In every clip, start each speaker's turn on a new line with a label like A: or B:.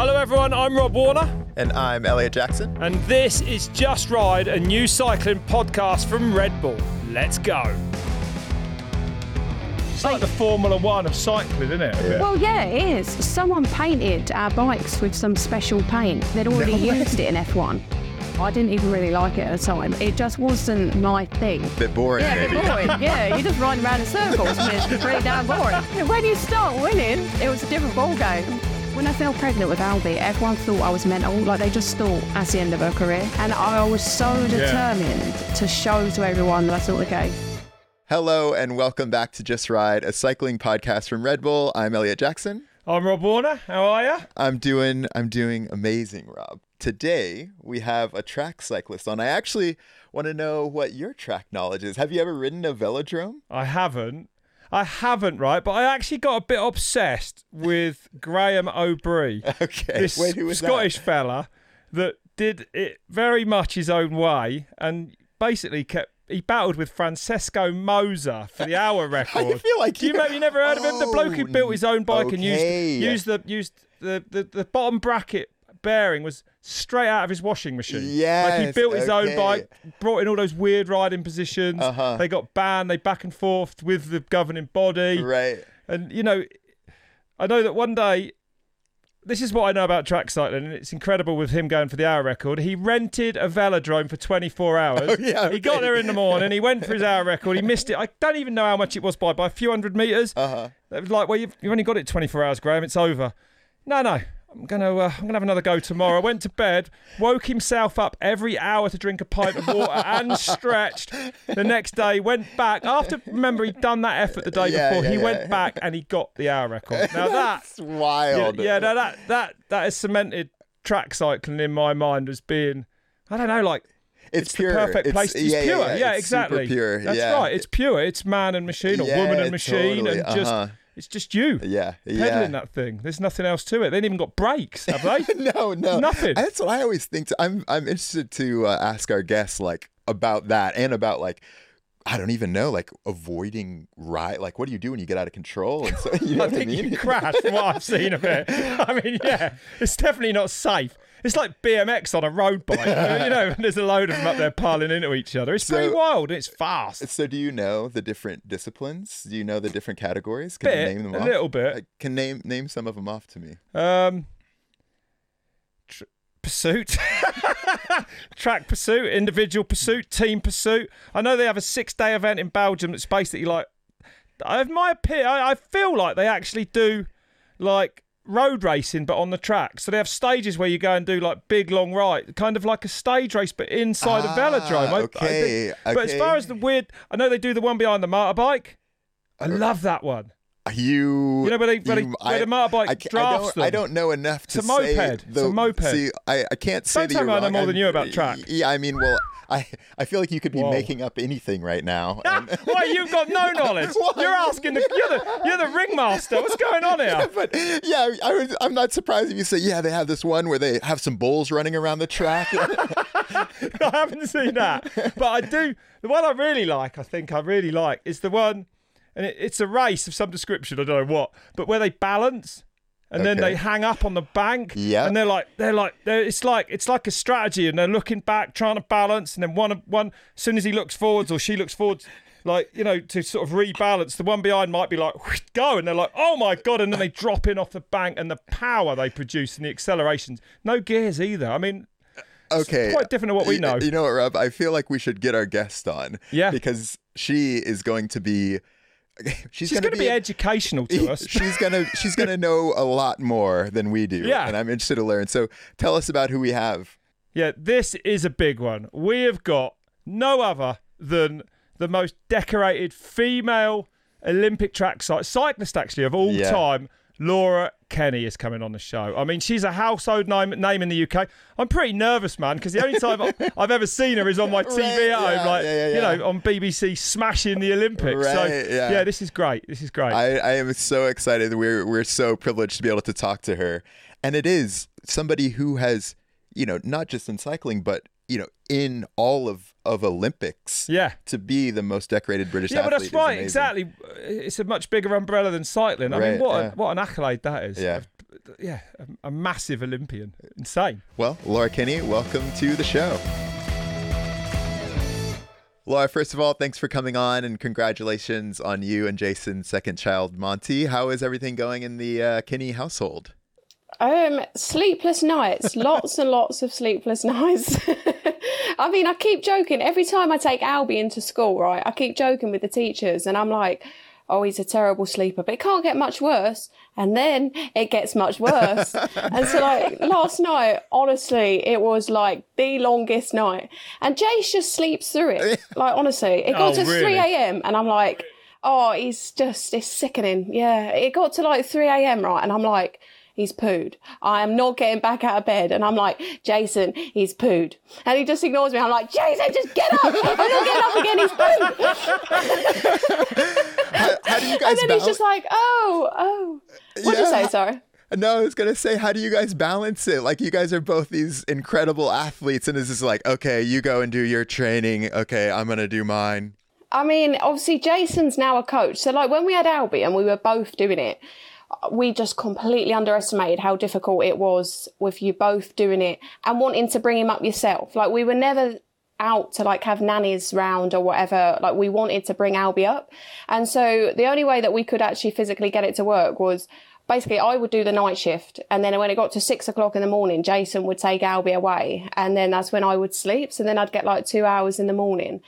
A: Hello, everyone. I'm Rob Warner,
B: And I'm Eliot Jackson.
A: and this is Just Ride, a new cycling podcast from Red Bull. Let's go. It's like the Formula One of cycling, isn't it?
C: Well, yeah, it is. Someone painted our bikes with some special paint. They'd already used it in F1. I didn't even really like it at the time. It just wasn't my thing.
B: Bit boring,
C: Yeah,
B: maybe.
C: it's boring. Yeah, you just ride around in circles and it's pretty damn boring. When you start winning, it was a different ball game. When I fell pregnant with Albie, everyone thought I was mental. Like they just thought that's the end of her career. And I was so determined to show to everyone that that's not the case.
B: Hello and welcome back to Just Ride, a cycling podcast from Red Bull. I'm Eliot Jackson.
A: I'm Rob Warner. How are you?
B: I'm doing I'm doing amazing, Rob. Today we have a track cyclist on. I actually want to know what your track knowledge is. Have you ever ridden a velodrome?
A: I haven't. I haven't, right? But I actually got a bit obsessed with Graham Obree.
B: Okay.
A: this
B: Wait, who was
A: Scottish fella that did it very much his own way and basically kept he battled with Francesco Moser for the hour record.
B: I feel like
A: you
B: you-
A: never heard of him? The bloke who
B: Oh,
A: built his own bike and used used the used the, the, the bottom bracket bearing was straight out of his washing machine. Yeah, like he built his own bike, brought in all those weird riding positions.
B: Uh-huh.
A: They got banned. They back and forth with the governing body.
B: Right.
A: And you know, I know that one day, this is what I know about track cycling, and it's incredible with him going for the hour record. He rented a velodrome for 24 hours.
B: Oh, yeah,
A: He got there in the morning. He went for his hour record. He missed it. I don't even know how much it was by by a few hundred meters.
B: Uh-huh.
A: It was like, well, you've, you've only got it 24 hours, Graham. It's over. No, no. I'm gonna, uh, I'm gonna have another go tomorrow. Went to bed, woke himself up every hour to drink a pint of water, and stretched. The next day, went back after. Remember, he'd done that effort the day
B: Yeah,
A: before.
B: yeah,
A: he
B: yeah.
A: went back and he got the hour record. Now
B: That's
A: yeah,
B: wild.
A: yeah, no, that that that has cemented track cycling in my mind as being, I don't know, like
B: it's,
A: it's
B: pure.
A: the perfect place. It's
B: yeah,
A: pure.
B: Yeah, It's
A: exactly.
B: Super pure.
A: That's right. It's pure. It's man and machine or woman and machine,
B: totally.
A: and just
B: Uh-huh.
A: It's just you
B: Yeah. Yeah.
A: pedaling that thing. There's nothing else to it. They ain't even got brakes, have they?
B: no, no,
A: Nothing.
B: That's what I always think. I'm I'm interested to uh, ask our guests like about that and about like I don't even know like avoiding ride. Like, what do you do when you get out of control? And so you know
A: I
B: what I mean?
A: you crash from what I've seen of it. I mean, yeah, it's definitely not safe. It's like BMX on a road bike. you know, there's a load of them up there piling into each other. It's pretty
B: So-
A: wild. It's fast.
B: so, do you know the different disciplines? Do you know the different categories? Can you name them off?
A: a
B: off?
A: little bit.
B: Like, can name name some of them off to me.
A: Um, tr- pursuit, track pursuit, individual pursuit, team pursuit. I know they have a six-day event in Belgium that's basically like. I have my opinion. I I feel like they actually do like road racing, but on the track. So they have stages where you go and do like big long ride, kind of like a stage race, but inside
B: Ah,
A: a velodrome. I- I
B: okay,
A: But as far as the weird, I know they do the one behind the motorbike. I love that one.
B: You,
A: You know where they- where they-
B: you-
A: where the motorbike
B: I, ca- I
A: drafts
B: don't,
A: them?
B: I don't know enough to
A: It's a moped.
B: say.
A: It's a
B: the-
A: moped.
B: See, I, I can't say
A: Don't
B: that
A: tell
B: you're
A: me I know
B: wrong.
A: more than you about track.
B: Yeah, I mean, well, I I feel like you could be
A: Whoa.
B: making up anything right now. and-
A: Why you've got no knowledge? You're asking the you're the you're the ringmaster. What's going on here?
B: but yeah, I was, I'm not surprised if you say, yeah, they have this one where they have some bulls running around the track.
A: I haven't seen that, but I do. The one I really like, I think I really like, is the one, and it, it's a race of some description. I don't know what, but where they balance. And then they hang up on the bank,
B: Yep.
A: and they're like, they're like, they're, it's like, it's like a strategy, and they're looking back, trying to balance, and then one, of one, as soon as he looks forwards or she looks forwards, like you know, to sort of rebalance, the one behind might be like, go, and they're like, oh my god, and then they drop in off the bank, and the power they produce and the accelerations, no gears either. I mean,
B: okay,
A: quite different to what we
B: You-
A: know.
B: You know what, Rob? I feel like we should get our guest on.
A: Yeah.
B: because she is going to be. She's,
A: She's going to be, educational to us.
B: she's gonna she's gonna know a lot more than we do.
A: Yeah.
B: and I'm interested to learn. So tell us about who we have.
A: Yeah, this is a big one. We have got no other than the most decorated female Olympic track cy- cyclist, actually, of all
B: Yeah.
A: time. Laura Kenny is coming on the show. I mean, she's a household name, name in the UK. I'm pretty nervous, man, because the only time I've ever seen her is on my TV
B: Right,
A: at home,
B: yeah,
A: like
B: yeah, yeah,
A: you know, on BBC, smashing the Olympics. so
B: Right, yeah.
A: this is great. This is great.
B: I, I am so excited. We're we're so privileged to be able to talk to her, and it is somebody who has, you know, not just in cycling, but you know, in all of of Olympics.
A: yeah.
B: To be the most decorated British
A: Yeah, but that's right. Exactly. It's a much bigger umbrella than cycling. I mean,
B: Right,
A: what
B: yeah.
A: a, what an accolade that is.
B: Yeah.
A: Of yeah, a, a massive Olympian. Insane.
B: Well, Laura Kenny, welcome to the show. Laura, first of all, thanks for coming on and congratulations on you and Jason's second child, Monty. How is everything going in the uh, Kenny household?
C: Um, sleepless nights, lots and lots of sleepless nights. I mean, I keep joking every time I take Albie into school, right? I keep joking with the teachers, and I'm like, oh, he's a terrible sleeper, but it can't get much worse. And then it gets much worse. and so, like, last night, honestly, it was like the longest night. And Jace just sleeps through it. Like, honestly, it got
A: Oh,
C: to
A: really?
C: 3 a.m. and I'm like, oh, he's just, it's sickening. Yeah. It got to like 3 a.m., right? And I'm like, he's pooed. I am not getting back out of bed. And I'm like, Jason, he's pooed. And he just ignores me. I'm like, Jason, just get up. I'm not getting up again. He's pooed.
B: How, how do you guys
C: And then he's just like, oh, oh. What'd you
B: Yeah.
C: say? Sorry.
B: no, I was gonna say, how do you guys balance it? Like, you guys are both these incredible athletes, and it's just like, okay, you go and do your training. Okay, I'm gonna do mine.
C: I mean, obviously, Jason's now a coach. So, like, when we had Albie and we were both doing it, we just completely underestimated how difficult it was with you both doing it and wanting to bring him up yourself. Like, we were never out to like have nannies round or whatever. Like, we wanted to bring Albie up. And so, the only way that we could actually physically get it to work was basically I would do the night shift. And then when it got to six o'clock in the morning, Jason would take Albie away. And then that's when I would sleep. So then I'd get like two hours in the morning.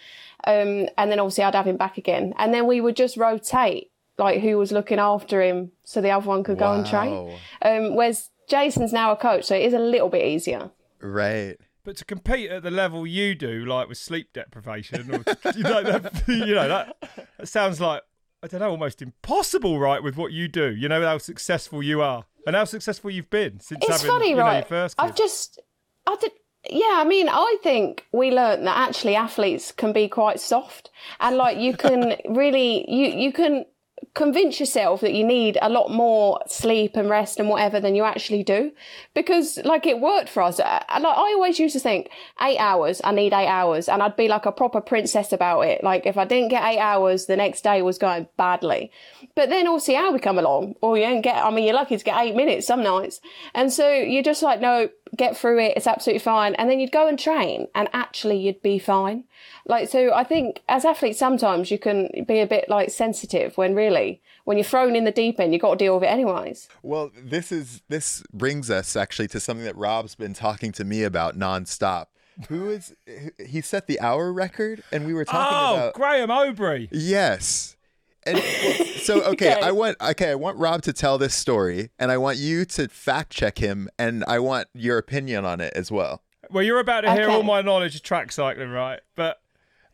C: Um, and then obviously I'd have him back again. And then we would just rotate, like who was looking after him so the other one could go and train.
B: Wow.
C: Um, whereas Jason's now a coach, so it is a little bit easier.
B: Right.
A: But to compete at the level you do, like with sleep deprivation, or you know, that, you know that, that sounds like I don't know, almost impossible, right? With what you do, you know how successful you are and how successful you've been since
C: It's
A: having
C: funny,
A: you know,
C: right?
A: your first
C: I've just, I did, yeah, I mean, I think we learned that actually athletes can be quite soft and like you can really, you, you can convince yourself that you need a lot more sleep and rest and whatever than you actually do because like it worked for us. Uh, Like I always used to think eight hours, I need eight hours and I'd be like a proper princess about it. Like if I didn't get eight hours, the next day was going badly. But then obviously we come along or you don't get, I mean, you're lucky to get eight minutes some nights. And so you're just like, no, get through it. It's absolutely fine. And then you'd go and train and actually you'd be fine. Like, so I think as athletes, sometimes you can be a bit like sensitive when really, when you're thrown in the deep end, you've got to deal with it anyways.
B: Well, this is this brings us actually to something that Rob's been talking to me about nonstop. Who is he set the hour record and we were talking
A: oh,
B: about
A: Graham Obree.
B: Yes. And so okay,
C: Okay.
B: I want okay, I want Rob to tell this story and I want you to fact check him and I want your opinion on it as well.
A: Well, you're about to hear all my knowledge of track cycling, right? But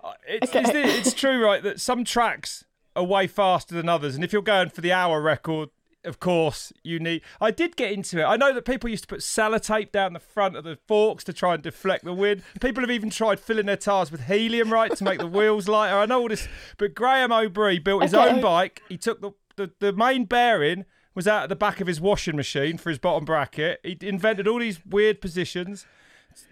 A: uh, it's, it's,
C: Okay.
A: it's true, right, that some tracks are way faster than others. And if you're going for the hour record, of course, you need. I did get into it. I know that people used to put sellotape down the front of the forks to try and deflect the wind. People have even tried filling their tires with helium, right, to make the wheels lighter. I know all this. But Graham Obree built his
C: Okay.
A: own bike. He took the, the, the main bearing was out at the back of his washing machine for his bottom bracket. He invented all these weird positions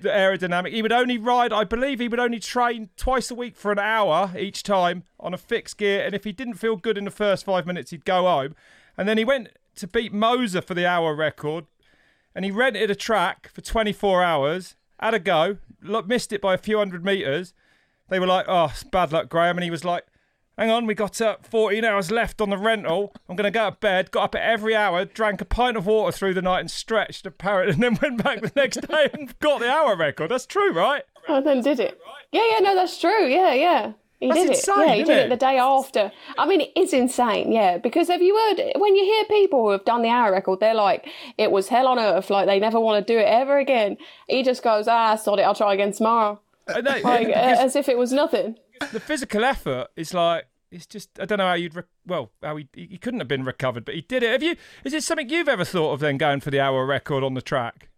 A: the aerodynamic. He would only ride, I believe, he would only train twice a week for an hour each time on a fixed gear. And if he didn't feel good in the first five minutes, he'd go home. And then he went to beat Moser for the hour record. And he rented a track for 24 hours, had a go, missed it by a few hundred meters. They were like, oh, it's bad luck, Graham. And he was like, hang on, we got uh, 14 hours left on the rental. I'm going to go to bed. Got up at every hour, drank a pint of water through the night and stretched apparently, and then went back the next day and got the hour record. That's true, right?
C: And then did it. Yeah, yeah, no, that's true. Yeah, yeah. He
A: That's
C: did
A: insane,
C: it. Yeah, he did
A: it?
C: it the day after. I mean, it is insane, yeah. Because have you heard when you hear people who have done the hour record, they're like, it was hell on earth, like they never want to do it ever again. He just goes, ah, sod it, I'll try again tomorrow.
A: They-
C: Like,
A: because
C: as if it was nothing.
A: the physical effort is like it's just I don't know how you'd re- well how he he couldn't have been recovered, but he did it. Have you? Is it something you've ever thought of then going for the hour record on the track?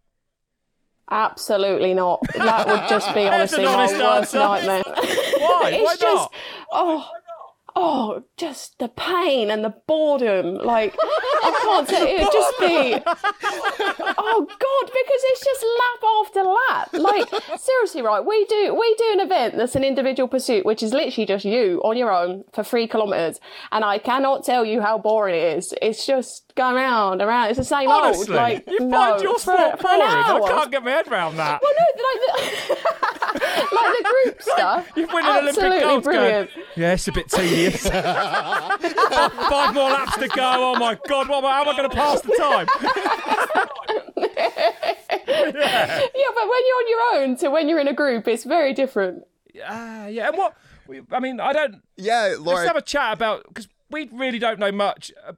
C: Absolutely not. That would just be honestly
A: an
C: my worst nightmare.
A: Why? Why
C: it's just, oh, oh, just the pain and the boredom. Like, I can't tell it would just be, oh God, because it's just lap after lap. Like, seriously, right? We do, we do an event that's an individual pursuit, which is literally just you on your own for three kilometres. And I cannot tell you how boring it is. It's just going round, around. It's the same
A: Honestly,
C: old. Like,
A: you
C: no,
A: find your sport
C: for
A: boring. I can't get my head around that.
C: Well, no, like the, like the group stuff.
A: You've won an Olympic
C: absolutely
A: gold.
C: brilliant.
A: Going, yeah, it's a bit tedious. Five more laps to go. Oh my God, what, how am I going to pass the time?
C: Yeah, but when you're on your own to when you're in a group, it's very different.
A: Ah, yeah. And what? I mean, I don't.
B: Yeah,
A: Let's have a chat about because we really don't know much. Uh,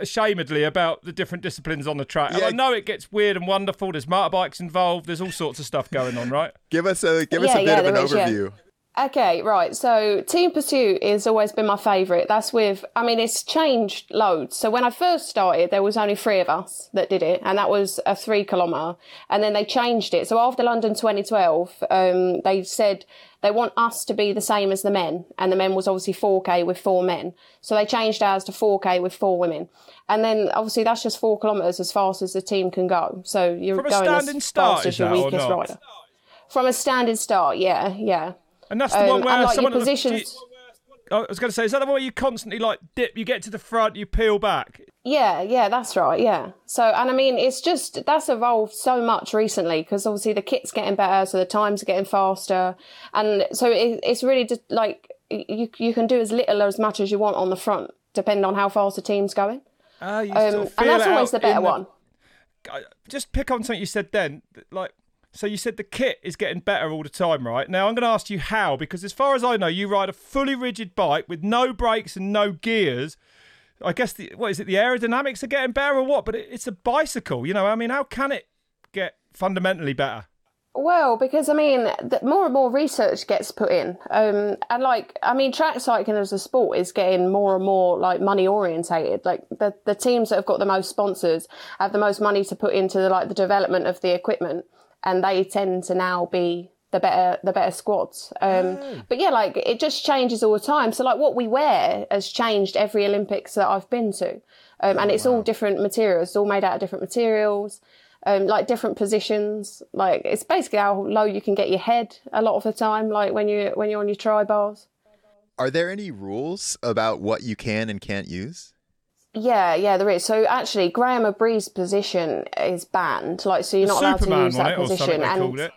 A: Ashamedly about the different disciplines on the track.
B: Yeah.
A: I know it gets weird and wonderful. There's motorbikes involved. There's all sorts of stuff going on, right?
B: give us a give us
C: Yeah,
B: a bit
C: yeah,
B: of an
C: there is, yeah.
B: overview.
C: Okay, right. So Team Pursuit has always been my favourite. That's with, I mean, it's changed loads. So when I first started, there was only three of us that did it, and that was a three kilometre. And then they changed it. So after London 2012, um, they said they want us to be the same as the men, and the men was obviously 4k with four men. So they changed ours to 4k with four women. And then obviously that's just four kilometres as fast as the team can go. So you're
A: From a
C: going
A: standing
C: as
A: start,
C: fast as your weakest rider. From a standing start, yeah, yeah.
A: And that's the
C: Um,
A: one where
C: and like
A: someone the-
C: positions.
A: I was going to say, is that the one where you constantly like dip? You get to the front, you peel back.
C: Yeah, yeah, that's right. Yeah. So, and I mean, it's just that's evolved so much recently because obviously the kit's getting better, so the times are getting faster, and so it, it's really just like you you can do as little or as much as you want on the front, depending on how fast the team's going.
A: You
C: Um,
A: sort of
C: and that's always the better
A: in
C: one.
A: Just pick on something you said then, like. So you said the kit is getting better all the time, right? Now I'm going to ask you how, because as far as I know, you ride a fully rigid bike with no brakes and no gears. I guess the what is it? The aerodynamics are getting better or what? But it, it's a bicycle, you know. I mean, how can it get fundamentally better?
C: Well, because I mean, th- more and more research gets put in, um, and like I mean, track cycling as a sport is getting more and more like money orientated. Like the the teams that have got the most sponsors have the most money to put into the, like the development of the equipment, and they tend to now be the better the better squads. Um, But yeah, like it just changes all the time. So like what we wear has changed every Olympics that I've been to, um, and it's all different materials. It's all made out of different materials um, like different positions. Like it's basically how low you can get your head a lot of the time. Like when you when you're on your tri bars.
B: Are there any rules about what you can and can't use?
C: Yeah, yeah, there is. So actually, Graham Obree's position is banned. Like, so you're not allowed
A: Superman
C: to use that
A: it, or something
C: position.
A: they
C: And
A: called it.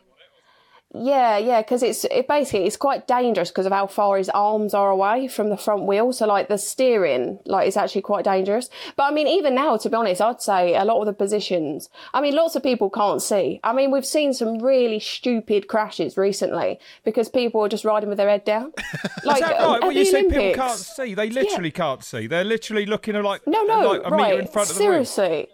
C: Yeah, yeah, because it's it basically it's quite dangerous because of how far his arms are away from the front wheel. So like the steering, like is actually quite dangerous. But I mean, even now, to be honest, I'd say a lot of the positions. I mean, lots of people can't see. I mean, we've seen some really stupid crashes recently because people are just riding with their head down. Like
A: Is that
C: um,
A: right? When you say people can't see, they literally can't see. They're literally looking at like
C: No, no,
A: like a
C: right.
A: meter in front of the ring.
C: Seriously.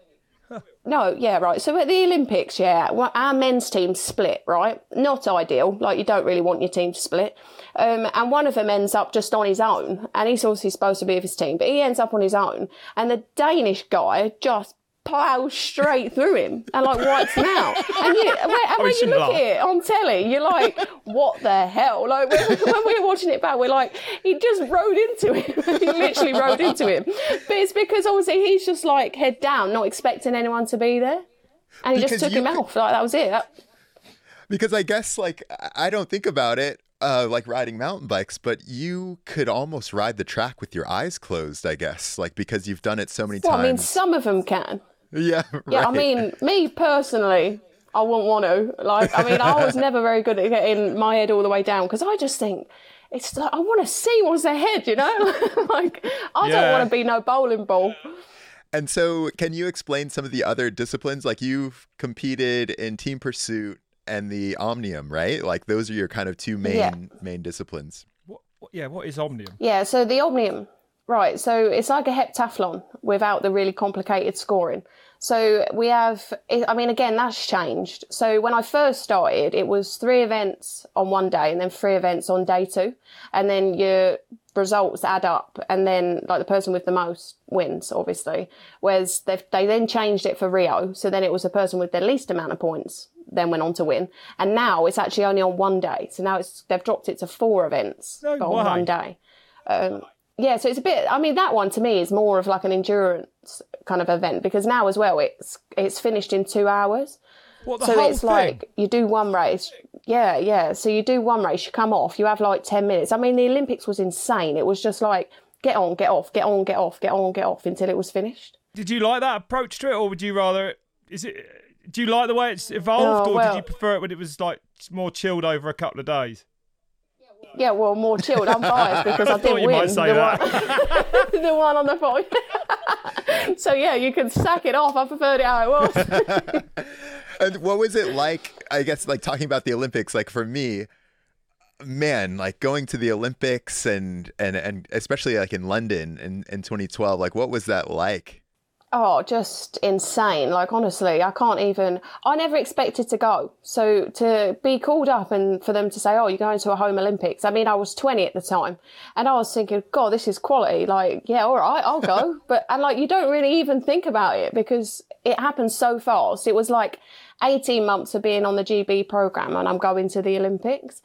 C: No, yeah, right. So at the Olympics, yeah, well, our men's team split, right? Not ideal. Like you don't really want your team to split. Um, and one of them ends up just on his own, and he's obviously supposed to be with his team, but he ends up on his own, and the Danish guy just plows straight through him and like wipes him out. And, you, and when, you look
A: laugh.
C: at it on telly, you're like, what the hell? Like when, when we were watching it back, we're like, he just rode into him. he literally rode into him. But it's because obviously he's just like head down, not expecting anyone to be there. And he
B: Because
C: just took him
B: could-
C: off. Like that was it. That-
B: Because I guess like I- I don't think about it uh, like riding mountain bikes, but you could almost ride the track with your eyes closed. I guess like because you've done it so many times.
C: Well, I mean, some of them can.
B: Yeah, right.
C: Yeah, I mean, me personally, I wouldn't want to. Like, I mean, I was never very good at getting my head all the way down because I just think it's like I want to see what's ahead, you know? like, I
A: Yeah.
C: don't want to be no bowling ball.
B: And so, can you explain some of the other disciplines? Like you've competed in team pursuit and the omnium, right? Like those are your kind of two main
C: Yeah.
B: main disciplines.
A: What, what, yeah, what is Omnium?
C: Yeah, so the Omnium, right? So it's like a heptathlon without the really complicated scoring. So we have, I mean, again, that's changed. So when I first started, it was three events on one day and then three events on day two. And then your results add up and then like the person with the most wins, obviously. Whereas they they then changed it for Rio. So then it was the person with the least amount of points then went on to win. And now it's actually only on one day. So now it's, they've dropped it to four events
A: No
C: on one day. Um, yeah, so it's a bit. I mean, that one to me is more of like an endurance kind of event because now as well, it's it's finished in two hours.
A: What the
C: so it's
A: thing?
C: like you do one race. Yeah, yeah. So you do one race, you come off, you have like 10 minutes. I mean, the Olympics was insane. It was just like, get on, get off, get on, get off, get on, get off until it was finished.
A: Did you like that approach to it, or would you rather? Is it? Do you like the way it's evolved,
C: Oh,
A: or
C: well-
A: did you prefer it when it was like more chilled over a couple of days?
C: Yeah, well, more chilled. I'm biased because I,
A: I
C: didn't win the. One, the one on the phone. so yeah, you can sack it off. I preferred it how it was.
B: And what was it like? I guess like talking about the Olympics. Like for me, man, like going to the Olympics and and and especially like in London in in 2012. Like what was that like?
C: Oh, just insane. Like, honestly, I can't even. I never expected to go. So to be called up and for them to say, oh, you're going to a home Olympics. I mean, I was 20 at the time and I was thinking, God, this is quality. Like, yeah, all right, I'll go. but, and like, you don't really even think about it because it happened so fast. It was like 18 months of being on the GB program and I'm going to the Olympics.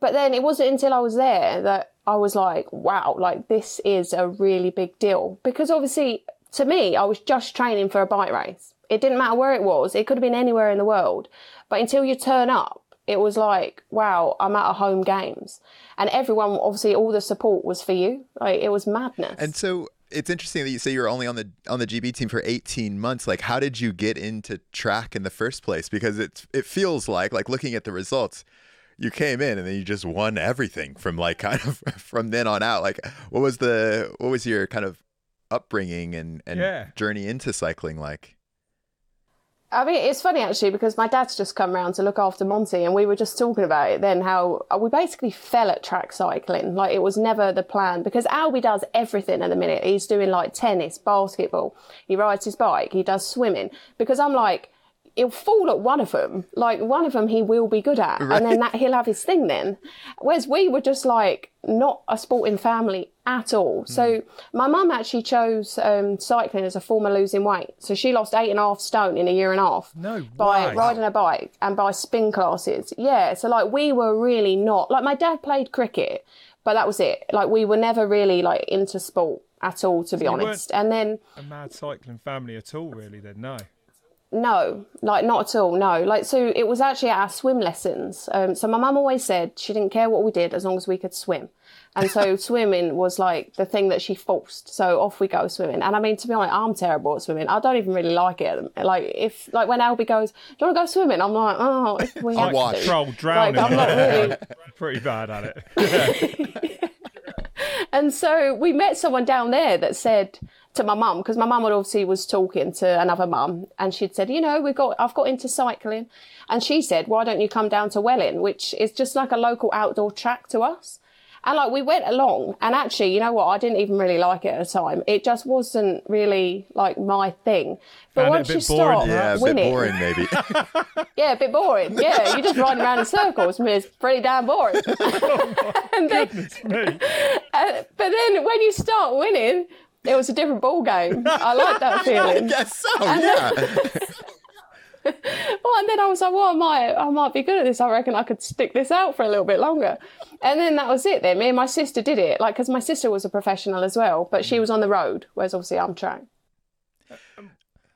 C: But then it wasn't until I was there that I was like, wow, like this is a really big deal. Because obviously, to me, I was just training for a bike race. It didn't matter where it was, it could have been anywhere in the world. But until you turn up, it was like, wow, I'm at a home games. And everyone, obviously, all the support was for you. Like, it was madness.
B: And so it's interesting that you say you were only on the on the GB team for 18 months. Like, how did you get into track in the first place? Because it it feels like like looking at the results, you came in and then you just won everything from like kind of from then on out. Like, what was the what was your kind of upbringing and and
A: Yeah.
B: journey into cycling like?
C: I mean, it's funny actually because my dad's just come round to look after Monty, and we were just talking about it then. How uh, we basically fell at track cycling. Like it was never the plan because Albie does everything at the minute. He's doing like tennis, basketball. He rides his bike. He does swimming. Because I'm like, he'll fall at one of them. Like one of them, he will be good at, and then that he'll have his thing then. Whereas we were just like not a sporting family at all. So my mum actually chose um, cycling as a form of losing weight. So she lost eight and a half stone in a year and a half
A: No
C: by
A: way.
C: riding a bike and by spin classes. Yeah. So like we were really not like my dad played cricket, but that was it. Like we were never really like into sport at all, to be
A: you
C: honest. And then
A: A mad cycling family at all, really? Then no.
C: No, like not at all. No, like so it was actually at our swim lessons. Um, so my mum always said she didn't care what we did as long as we could swim, and so swimming was like the thing that she forced. So off we go swimming. And I mean, to be honest, I'm terrible at swimming. I don't even really like it. Like if like when Albie goes, "Do you want to go swimming?" I'm like, "Oh, if we
B: I'll
C: have
B: watch.
C: to."
A: Troll drowning.
C: I'm not really-
A: Pretty bad at it.
C: And so we met someone down there that said to my mum, because my mum would obviously was talking to another mum, and she'd said, you know, we've got, I've got into cycling, and she said, why don't you come down to Welwyn, which is just like a local outdoor track to us. And like we went along, and actually, you know what? I didn't even really like it at the time. It just wasn't really like my thing. But
A: Found
C: once you
A: boring,
C: start
B: Yeah, a bit
C: winning,
B: boring maybe.
C: yeah, a bit boring. Yeah, you're just riding around in circles. I it's pretty damn boring. and then,
A: It's me.
C: uh, but then when you start winning, it was a different ball game. I like that
B: I
C: feeling.
B: guess so. Yeah.
C: Well, and then I was like, well, I might, I might be good at this. I reckon I could stick this out for a little bit longer. And then that was it. Then me and my sister did it, like because my sister was a professional as well, but she mm. was on the road, whereas obviously I'm track.
A: Um,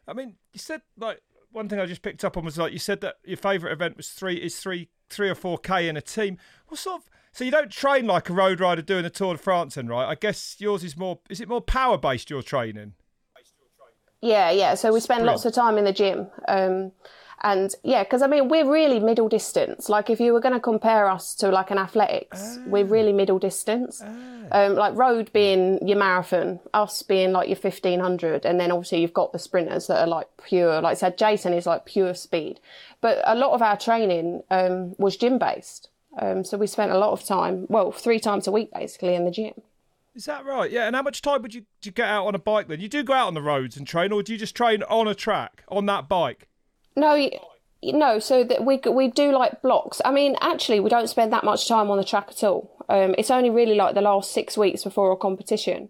A: I mean, you said like one thing I just picked up on was like you said that your favourite event was three is three three or four k in a team. What sort of so you don't train like a road rider doing the Tour de France, then, right? I guess yours is more. Is it more power based? Your training?
C: Yeah, yeah. So we spend
A: Sprint.
C: lots of time in the gym. Um, and yeah, because I mean, we're really middle distance. Like, if you were going to compare us to like an athletics, we're really middle distance. Um, like, road being your marathon, us being like your 1500. And then obviously, you've got the sprinters that are like pure, like I said, Jason is like pure speed. But a lot of our training um, was gym based. Um, so we spent a lot of time, well, three times a week basically in the gym.
A: Is that right? Yeah. And how much time would you, do you get out on a bike then? You do go out on the roads and train, or do you just train on a track on that bike?
C: No, no. So that we we do like blocks. I mean, actually, we don't spend that much time on the track at all. Um, it's only really like the last six weeks before a competition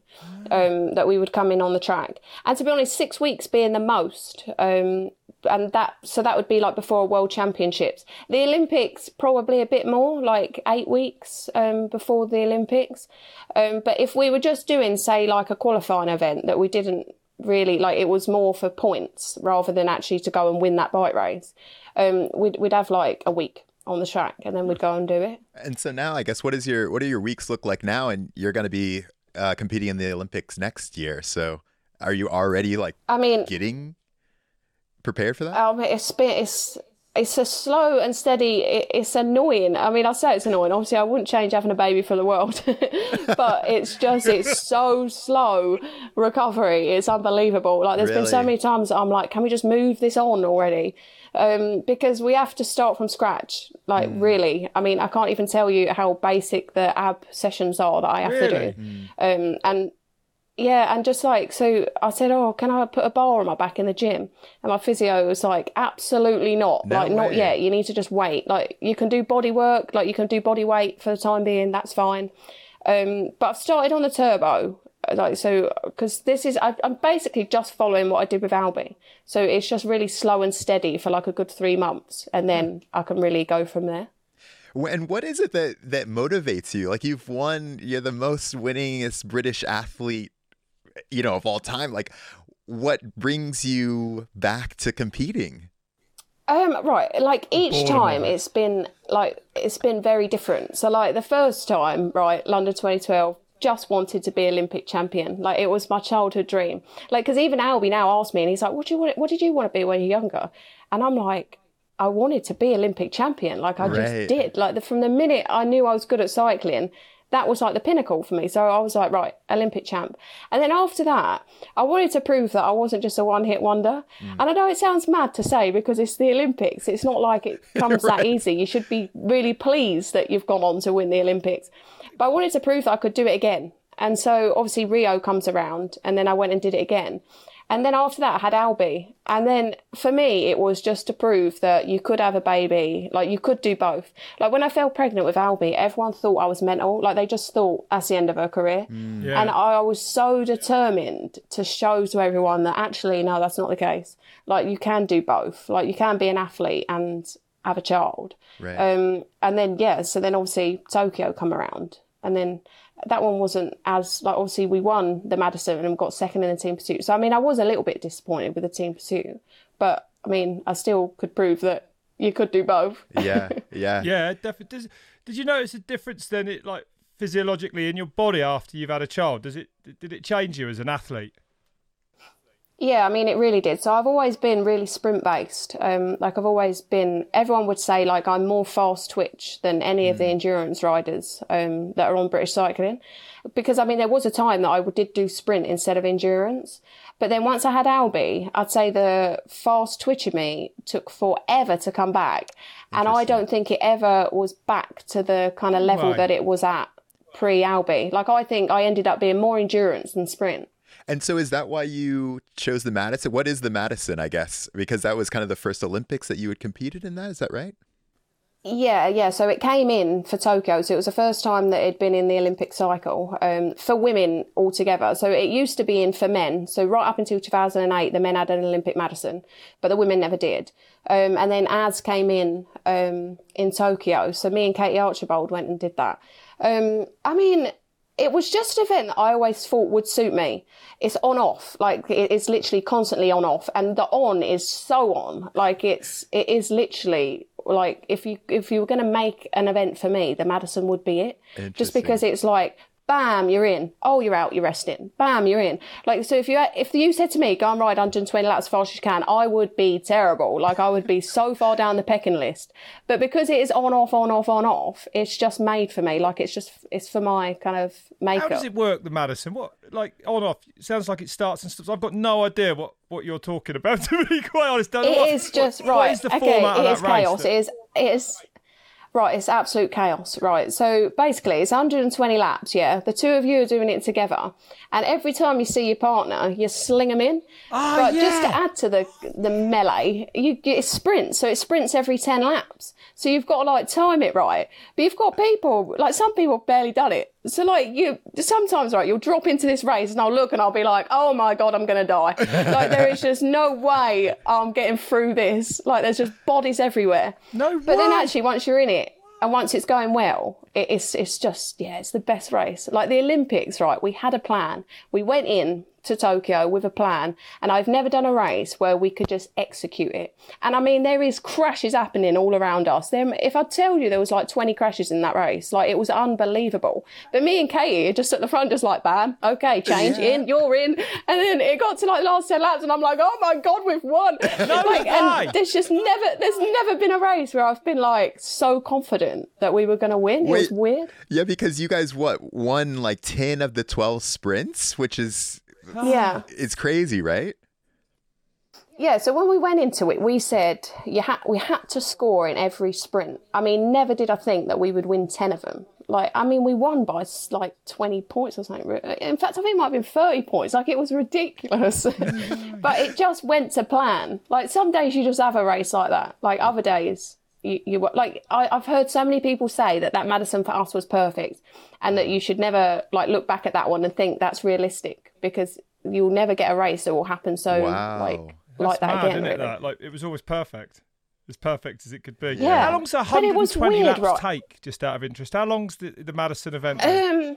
C: um, that we would come in on the track. And to be honest, six weeks being the most. Um, and that so that would be like before World Championships. The Olympics probably a bit more, like eight weeks um, before the Olympics. Um, but if we were just doing, say, like a qualifying event that we didn't really like, it was more for points rather than actually to go and win that bike race. Um, we'd we'd have like a week on the track, and then we'd go and do it.
B: And so now, I guess, what is your what do your weeks look like now? And you're going to be uh, competing in the Olympics next year. So, are you already like
C: I mean,
B: getting prepared for that?
C: um, it's been it's it's a slow and steady. It, it's annoying. I mean, I say it's annoying. Obviously, I wouldn't change having a baby for the world, but it's just it's so slow recovery. It's unbelievable. Like there's been so many times I'm like, can we just move this on already? Um, because we have to start from scratch. Like really, I mean, I can't even tell you how basic the ab sessions are that I have to
A: Really?
C: do. Um, and yeah, and just like, so I said, Oh, can I put a bar on my back in the gym? And my physio was like, Absolutely not.
B: No
C: like, not yet. You need to just wait. Like, you can do body work, like, you can do body weight for the time being. That's fine. Um, but I've started on the turbo. Like, so, because this is, I, I'm basically just following what I did with Albie. So it's just really slow and steady for like a good three months. And then I can really go from there.
B: And what is it that that motivates you? Like you've won, you're the most winningest British athlete, you know, of all time. Like, what brings you back to competing?
C: Um, right, like each time
A: it.
C: it's been like it's been very different. So like the first time, right, London 2012, just wanted to be Olympic champion. Like it was my childhood dream. Like because even Albie now asks me, and he's like, "What do you want? What did you want to be when you're younger?" And I'm like, I wanted to be Olympic champion. Like I
B: Right.
C: just did. Like the, from the minute I knew I was good at cycling, that was like the pinnacle for me. So I was like, right, Olympic champ. And then after that, I wanted to prove that I wasn't just a one hit wonder. Mm. And I know it sounds mad to say because it's the Olympics. It's not like it comes that easy. You should be really pleased that you've gone on to win the Olympics. But I wanted to prove that I could do it again. And so obviously Rio comes around and then I went and did it again. And then after that, I had Albie. And then for me, it was just to prove that you could have a baby. Like you could do both. Like when I fell pregnant with Albie, everyone thought I was mental. Like they just thought that's the end of her career.
A: Yeah.
C: And I was so determined to show to everyone that actually, no, that's not the case. Like you can do both. Like you can be an athlete and have a child.
B: Right.
C: Um, and then, yeah, so then obviously Tokyo come around. And then that one wasn't as, like, obviously we won the Madison and got second in the team pursuit. So, I mean, I was a little bit disappointed with the team pursuit. But, I mean, I still could prove that you could do both.
B: yeah, yeah,
A: Yeah, definitely. Does, did you notice a difference then, it like physiologically in your body after you've had a child? Does it did it change you as an athlete?
C: Yeah, I mean, it really did. So I've always been really sprint based. Um, like I've always been, everyone would say like I'm more fast twitch than any of the endurance riders um, that are on British cycling. Because I mean, there was a time that I did do sprint instead of endurance. But then once I had Albie, I'd say the fast twitch of me took forever to come back. And I don't think it ever was back to the kind of level
A: Right.
C: that it was at pre Albie. Like I think I ended up being more endurance than sprint.
B: And so, is that why you chose the Madison? What is the Madison? I guess because that was kind of the first Olympics that you had competed in. That is that right?
C: Yeah, yeah. So it came in for Tokyo. So it was the first time that it'd been in the Olympic cycle um, for women altogether. So it used to be in for men. So right up until 2008, the men had an Olympic Madison, but the women never did. Um, and then ADS came in um, in Tokyo. So me and Katie Archibald went and did that. Um, I mean, it was just an event that I always thought would suit me. It's on off, like it's literally constantly on off, and the on is so on. Like it's it is literally like if you if you were going to make an event for me, the Madison would be it. Just because it's like. Bam, you're in. Oh, you're out. You're resting. Bam, you're in. Like so, if you if you said to me, "Go and ride 120 laps as fast as you can," I would be terrible. Like I would be so far down the pecking list. But because it is on off on off on off, it's just made for me. Like it's just it's for my kind of makeup.
A: How does it work, the Madison? What like on off? It sounds like it starts and stops. I've got no idea what, what you're talking about. To be quite honest, Don't-
C: It
A: what-
C: is just
A: what-
C: right.
A: What is the
C: okay,
A: format
C: it
A: of
C: is
A: that race?
C: chaos.
A: that-
C: It is. It is. Right, it's absolute chaos. Right, so basically, it's 120 laps. Yeah, the two of you are doing it together, and every time you see your partner, you sling them in.
A: Ah,
C: but just to add to the the melee, you it sprints. So it sprints every 10 laps. So you've got to like time it right. But you've got people like some people have barely done it. So like you sometimes right, you'll drop into this race and I'll look and I'll be like, oh my god, I'm gonna die. like there is just no way I'm getting through this. Like there's just bodies everywhere.
A: No
C: But then actually, once you're in it and once it's going well, it's it's just yeah, it's the best race. Like the Olympics, right? We had a plan. We went in to Tokyo with a plan, and I've never done a race where we could just execute it. And I mean, there is crashes happening all around us. There, if I tell you there was like 20 crashes in that race, like it was unbelievable. But me and Katie are just at the front, just like, bam, okay, change in, you're in. And then it got to like the last 10 laps, and I'm like, oh my god, we've won. like,
A: way.
C: and there's just never, there's never been a race where I've been like so confident that we were going to win. It was weird.
B: Yeah, because you guys what won like ten of the twelve sprints, which is
C: Yeah.
B: it's crazy, right?
C: Yeah, so when we went into it, we said you had we had to score in every sprint. I mean, never did I think that we would win ten of them. Like, I mean, we won by like twenty points or something. In fact, I think it might have been thirty points. Like, it was ridiculous. but it just went to plan. Like, some days you just have a race like that. Like other days, you, you like I, I've heard so many people say that that Madison for us was perfect, and that you should never like look back at that one and think that's realistic because you'll never get a race that will happen so
B: Wow.
C: like
A: That's
C: like that
A: mad,
C: again.
A: isn't it? That like it was always perfect, as perfect as it could be.
C: Yeah.
A: How long's a
C: it
A: 120
C: weird,
A: laps
C: right?
A: take? Just out of interest, how long's the, the Madison event?
C: Um,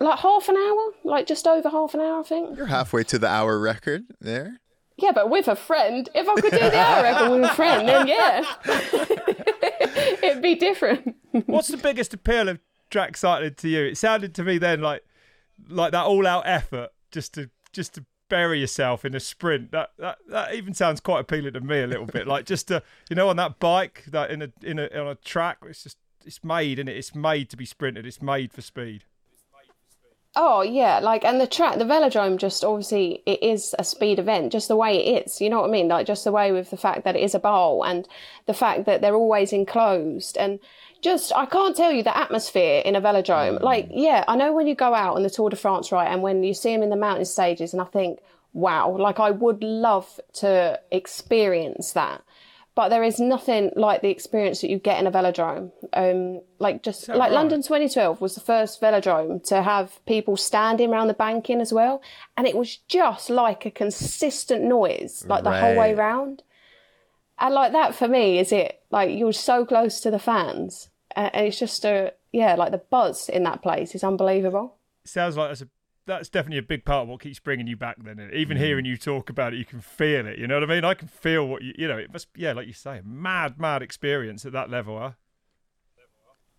C: like half an hour, like just over half an hour, I think.
B: You're halfway to the hour record there.
C: Yeah, but with a friend. If I could do the hour with a friend, then yeah, it'd be different.
A: What's the biggest appeal of track cycling to you? It sounded to me then like like that all out effort just to just to bury yourself in a sprint. That that that even sounds quite appealing to me a little bit. Like just to you know on that bike that in a in a on a track. It's just it's made and it? it's made to be sprinted. It's made for speed.
C: Oh yeah, like and the track, the velodrome, just obviously it is a speed event, just the way it is. You know what I mean? Like just the way with the fact that it is a bowl and the fact that they're always enclosed and just I can't tell you the atmosphere in a velodrome. Mm. Like yeah, I know when you go out on the Tour de France, right, and when you see them in the mountain stages, and I think, wow, like I would love to experience that. But there is nothing like the experience that you get in a velodrome. Um, like just like
A: right?
C: London 2012 was the first velodrome to have people standing around the banking as well, and it was just like a consistent noise, like the whole way round. And like that for me is it. Like you're so close to the fans, and and it's just a yeah, like the buzz in that place is unbelievable.
A: sounds like that's a that's definitely a big part of what keeps bringing you back. Then even
C: Mm.
A: hearing you talk about it, you can feel it. You know what I mean? I can feel what you you know. It must yeah, like you say, a mad mad experience at that level. Huh?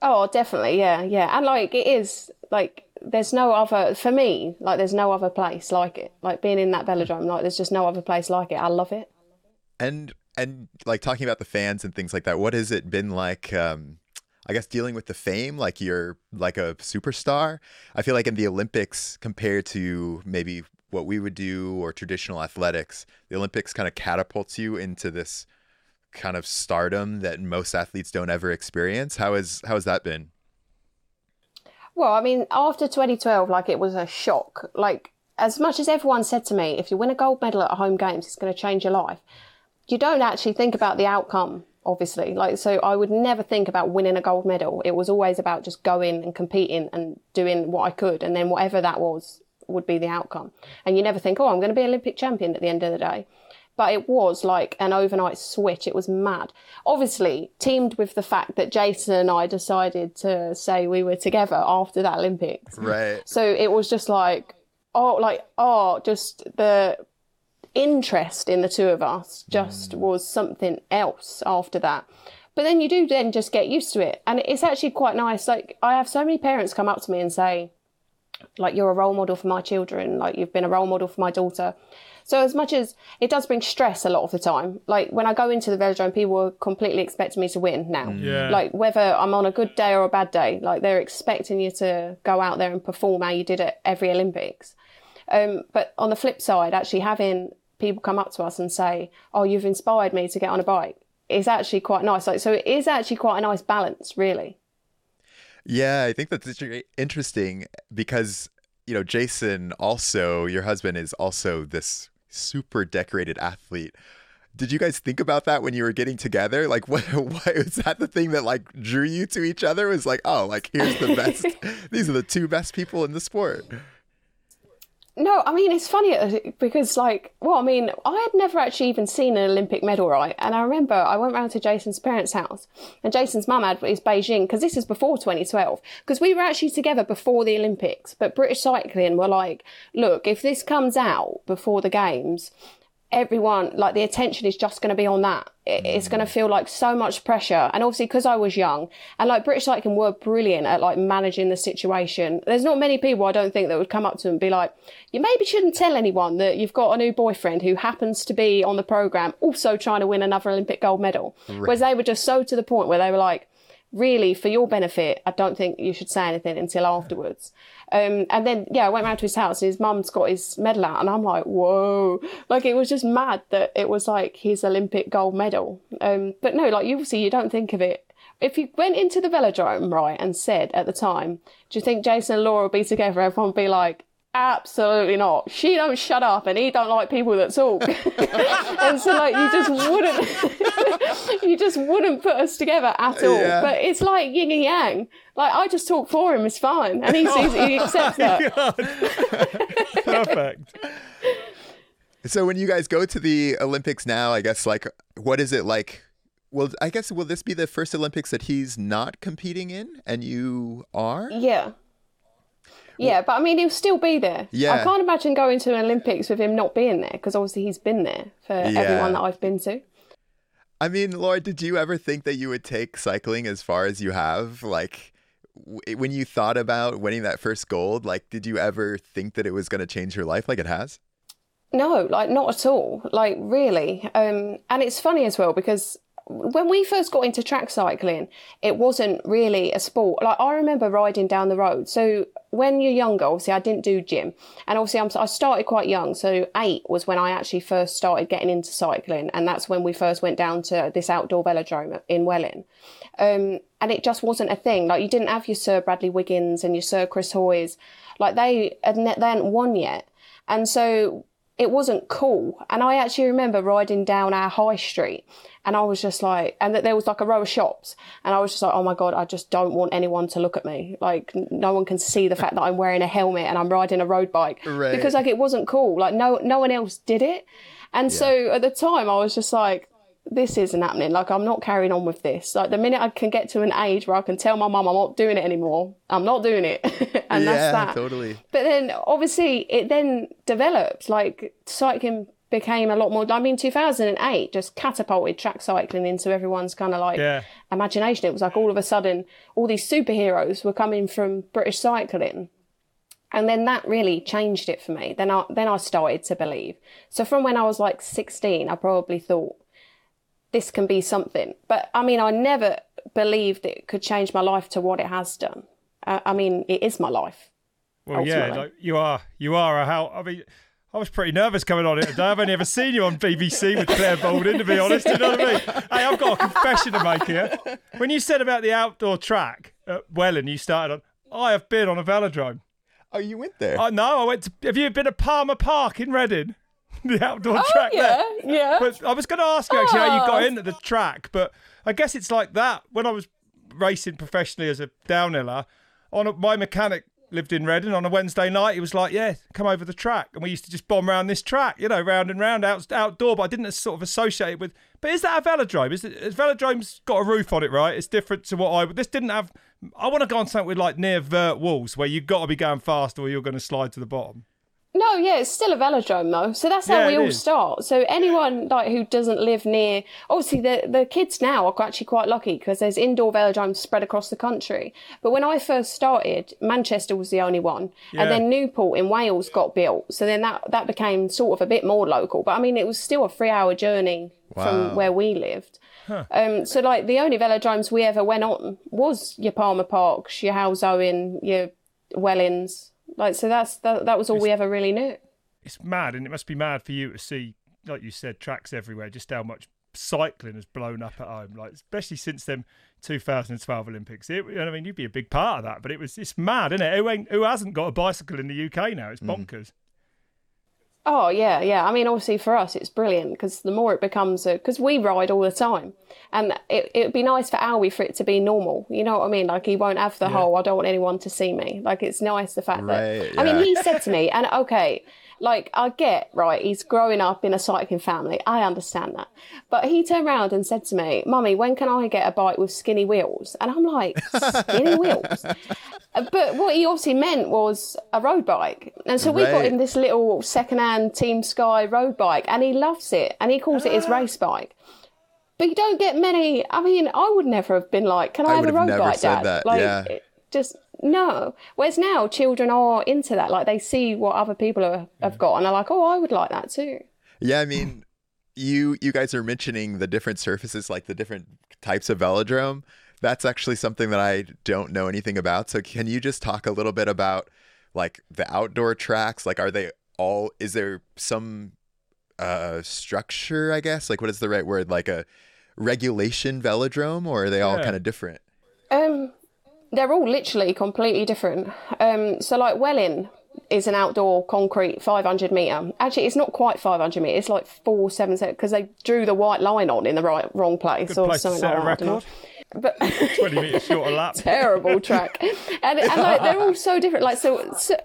C: Oh, definitely, yeah, yeah, and like it is like there's no other for me. Like there's no other place like it. Like being in that velodrome, like there's just no other place like it. I love it.
B: And and like talking about the fans and things like that, what has it been like um I guess dealing with the fame like you're like a superstar? I feel like in the Olympics compared to maybe what we would do or traditional athletics, the Olympics kind of catapults you into this kind of stardom that most athletes don't ever experience. How has how has that been?
C: Well, I mean, after 2012, like it was a shock. Like as much as everyone said to me, if you win a gold medal at a home games, it's going to change your life. You don't actually think about the outcome, obviously. Like so, I would never think about winning a gold medal. It was always about just going and competing and doing what I could, and then whatever that was would be the outcome. And you never think, oh, I'm going to be Olympic champion at the end of the day. But it was like an overnight switch. It was mad. Obviously, teamed with the fact that Jason and I decided to say we were together after that Olympics.
B: Right.
C: So it was just like, oh, like, oh, just the interest in the two of us just was something else after that. But then you do then just get used to it. And it's actually quite nice. Like, I have so many parents come up to me and say, like, you're a role model for my children, like, you've been a role model for my daughter. So as much as it does bring stress a lot of the time, like when I go into the velodrome, people are completely expecting me to win now.
A: Yeah.
C: Like whether I'm on a good day or a bad day, like they're expecting you to go out there and perform how you did at every Olympics. Um, but on the flip side, actually having people come up to us and say, "Oh, you've inspired me to get on a bike," is actually quite nice. Like so, it is actually quite a nice balance, really.
B: Yeah, I think that's interesting because you know Jason also your husband is also this super decorated athlete. Did you guys think about that when you were getting together? Like, what, what was that the thing that like drew you to each other? Was like, oh, like here's the best. These are the two best people in the sport.
C: No, I mean it's funny uh, because, like, well, I mean, I had never actually even seen an Olympic medal, right? And I remember I went round to Jason's parents' house, and Jason's mum had his Beijing because this is before 2012. Because we were actually together before the Olympics, but British Cycling were like, look, if this comes out before the games, everyone like the attention is just going to be on that. It's going to mm. feel like so much pressure. And obviously because i was young and like british cycling were brilliant at like managing the situation. There's not many people i don't think that would come up to them and be like you maybe shouldn't tell anyone that you've got a new boyfriend who happens to be on the program also trying to win another olympic gold medal. Right. whereas they were just so to the point where they were like really for your benefit i don't think you should say anything until afterwards um, and then, yeah, I went round to his house and his mum's got his medal out and I'm like, whoa. Like it was just mad that it was like his Olympic gold medal. Um, but no, like you obviously you don't think of it. If you went into the velodrome, right, and said at the time, do you think Jason and Laura will be together? Everyone would be like, Absolutely not. She don't shut up, and he don't like people that talk. and so, like, you just wouldn't, you just wouldn't put us together at all. Yeah. But it's like yin and yang. Like, I just talk for him. It's fine, and he he accepts oh that.
A: Perfect.
B: So, when you guys go to the Olympics now, I guess, like, what is it like? Well, I guess will this be the first Olympics that he's not competing in, and you are?
C: Yeah. Yeah, but I mean, he'll still be there.
B: Yeah.
C: I can't imagine going to an Olympics with him not being there because obviously he's been there for yeah. everyone that I've been to.
B: I mean, Laura, did you ever think that you would take cycling as far as you have? Like, w- when you thought about winning that first gold, like, did you ever think that it was going to change your life like it has?
C: No, like, not at all. Like, really. Um, and it's funny as well because when we first got into track cycling, it wasn't really a sport. Like I remember riding down the road. So when you're younger, obviously I didn't do gym, and obviously I'm, i started quite young. So eight was when I actually first started getting into cycling, and that's when we first went down to this outdoor velodrome in Welling. Um, and it just wasn't a thing. Like you didn't have your Sir Bradley Wiggins and your Sir Chris Hoys, like they hadn't won yet, and so it wasn't cool. And I actually remember riding down our high street and I was just like, and that there was like a row of shops, and I was just like, oh my god, I just don't want anyone to look at me. Like no one can see the fact that I'm wearing a helmet and I'm riding a road bike
B: right.
C: because like it wasn't cool. Like no no one else did it, and yeah. so at the time I was just like, this isn't happening. Like I'm not carrying on with this. Like the minute I can get to an age where I can tell my mum I'm not doing it anymore, I'm not doing it, and
B: yeah,
C: that's that.
B: Totally.
C: But then obviously it then developed. Like cycling became a lot more. I mean, 2008 just catapulted track cycling into everyone's kind of like
A: yeah.
C: imagination. It was like all of a sudden, all these superheroes were coming from British cycling. And then that really changed it for me. Then I, then I started to believe. So from when I was like 16, I probably thought this can be something. But I mean, I never believed it could change my life to what it has done. Uh, I mean, it is my life.
A: Well, ultimately. yeah, like you are, you are a how, I mean, I was pretty nervous coming on it today. I've only ever seen you on BBC with Clare Balding, to be honest. You know what I mean? Hey, I've got a confession to make here. When you said about the outdoor track at Welling, you started on, I have been on a velodrome.
B: Oh, you went there?
A: Oh, no, I went to. Have you been at Palmer Park in Reading? the outdoor
C: oh,
A: track
C: yeah,
A: there.
C: Yeah.
A: But I was going to ask you actually oh. how you got oh. into the track, but I guess it's like that. When I was racing professionally as a downhiller, on a, my mechanic lived in Reading on a Wednesday night. He was like, "Yeah, come over the track," and we used to just bomb around this track, you know, round and round out, outdoor. But I didn't sort of associate it with. But is that a velodrome? Is it? Is velodrome's got a roof on it, right? It's different to what I. This didn't have. I want to go on something with like near vert walls where you've got to be going fast or you're going to slide to the bottom.
C: No, yeah, it's still a velodrome though. So that's how
A: yeah,
C: we all
A: is.
C: start. So anyone like who doesn't live near, obviously the the kids now are actually quite lucky because there's indoor velodromes spread across the country. But when I first started, Manchester was the only one,
A: yeah.
C: and then Newport in Wales got built. So then that that became sort of a bit more local. But I mean, it was still a three hour journey
B: wow.
C: from where we lived.
A: Huh.
C: Um, so like the only velodromes we ever went on was your Palmer Parks, your Halesowen, your Wellings. Like so that's that, that was all we ever really knew
A: it's mad, and it must be mad for you to see, like you said, tracks everywhere. Just how much cycling has blown up at home, like especially since them 2012 Olympics. It, I mean, you'd be a big part of that, but it was it's mad, isn't it? Who, who hasn't got a bicycle in the UK now? It's mm.
C: Oh yeah, yeah. I mean, obviously for us, it's brilliant because the more it becomes because we ride all the time, and it it'd be nice for Albie for it to be normal. You know what I mean? Like he won't have the whole "I don't want anyone to see me." Like it's nice the fact
B: Right,
C: that I mean, he said to me, and okay, like I get right, he's growing up in a cycling family. I understand that, but he turned around and said to me, "Mummy, when can I get a bike with skinny wheels?" And I'm like, "Skinny wheels." Uh, but what he obviously meant was a road bike. And so we got
B: Right.
C: him this little second-hand Team Sky road bike and he loves it and he calls it his ah. race bike. But you don't get many, I mean, I would never have been like, can I,
B: I
C: have a road bike, Dad?
B: that,
C: Like,
B: yeah.
C: It just, no. Whereas now children are into that. Like they see what other people are, have got and they're like, oh, I would like that too.
B: Yeah, I mean, you you guys are mentioning the different surfaces, like the different types of velodrome. That's actually something that I don't know anything about. So can you just talk a little bit about like the outdoor tracks? Like, are they all? Is there some uh structure? I guess. Like, what is the right word? Like a regulation velodrome, or are they all kind of different?
C: Um, they're all literally completely different. Um, so like Welling is an outdoor concrete 500 meter. Actually, it's not quite 500 meter. It's like four seven because they drew the white line on in the right wrong place
A: Good
C: or
A: place
C: something
A: a
C: like that. I don't know.
A: record.
C: But
A: 20 metres shorter lap.
C: terrible track, and, and like they're all so different. Like so, so,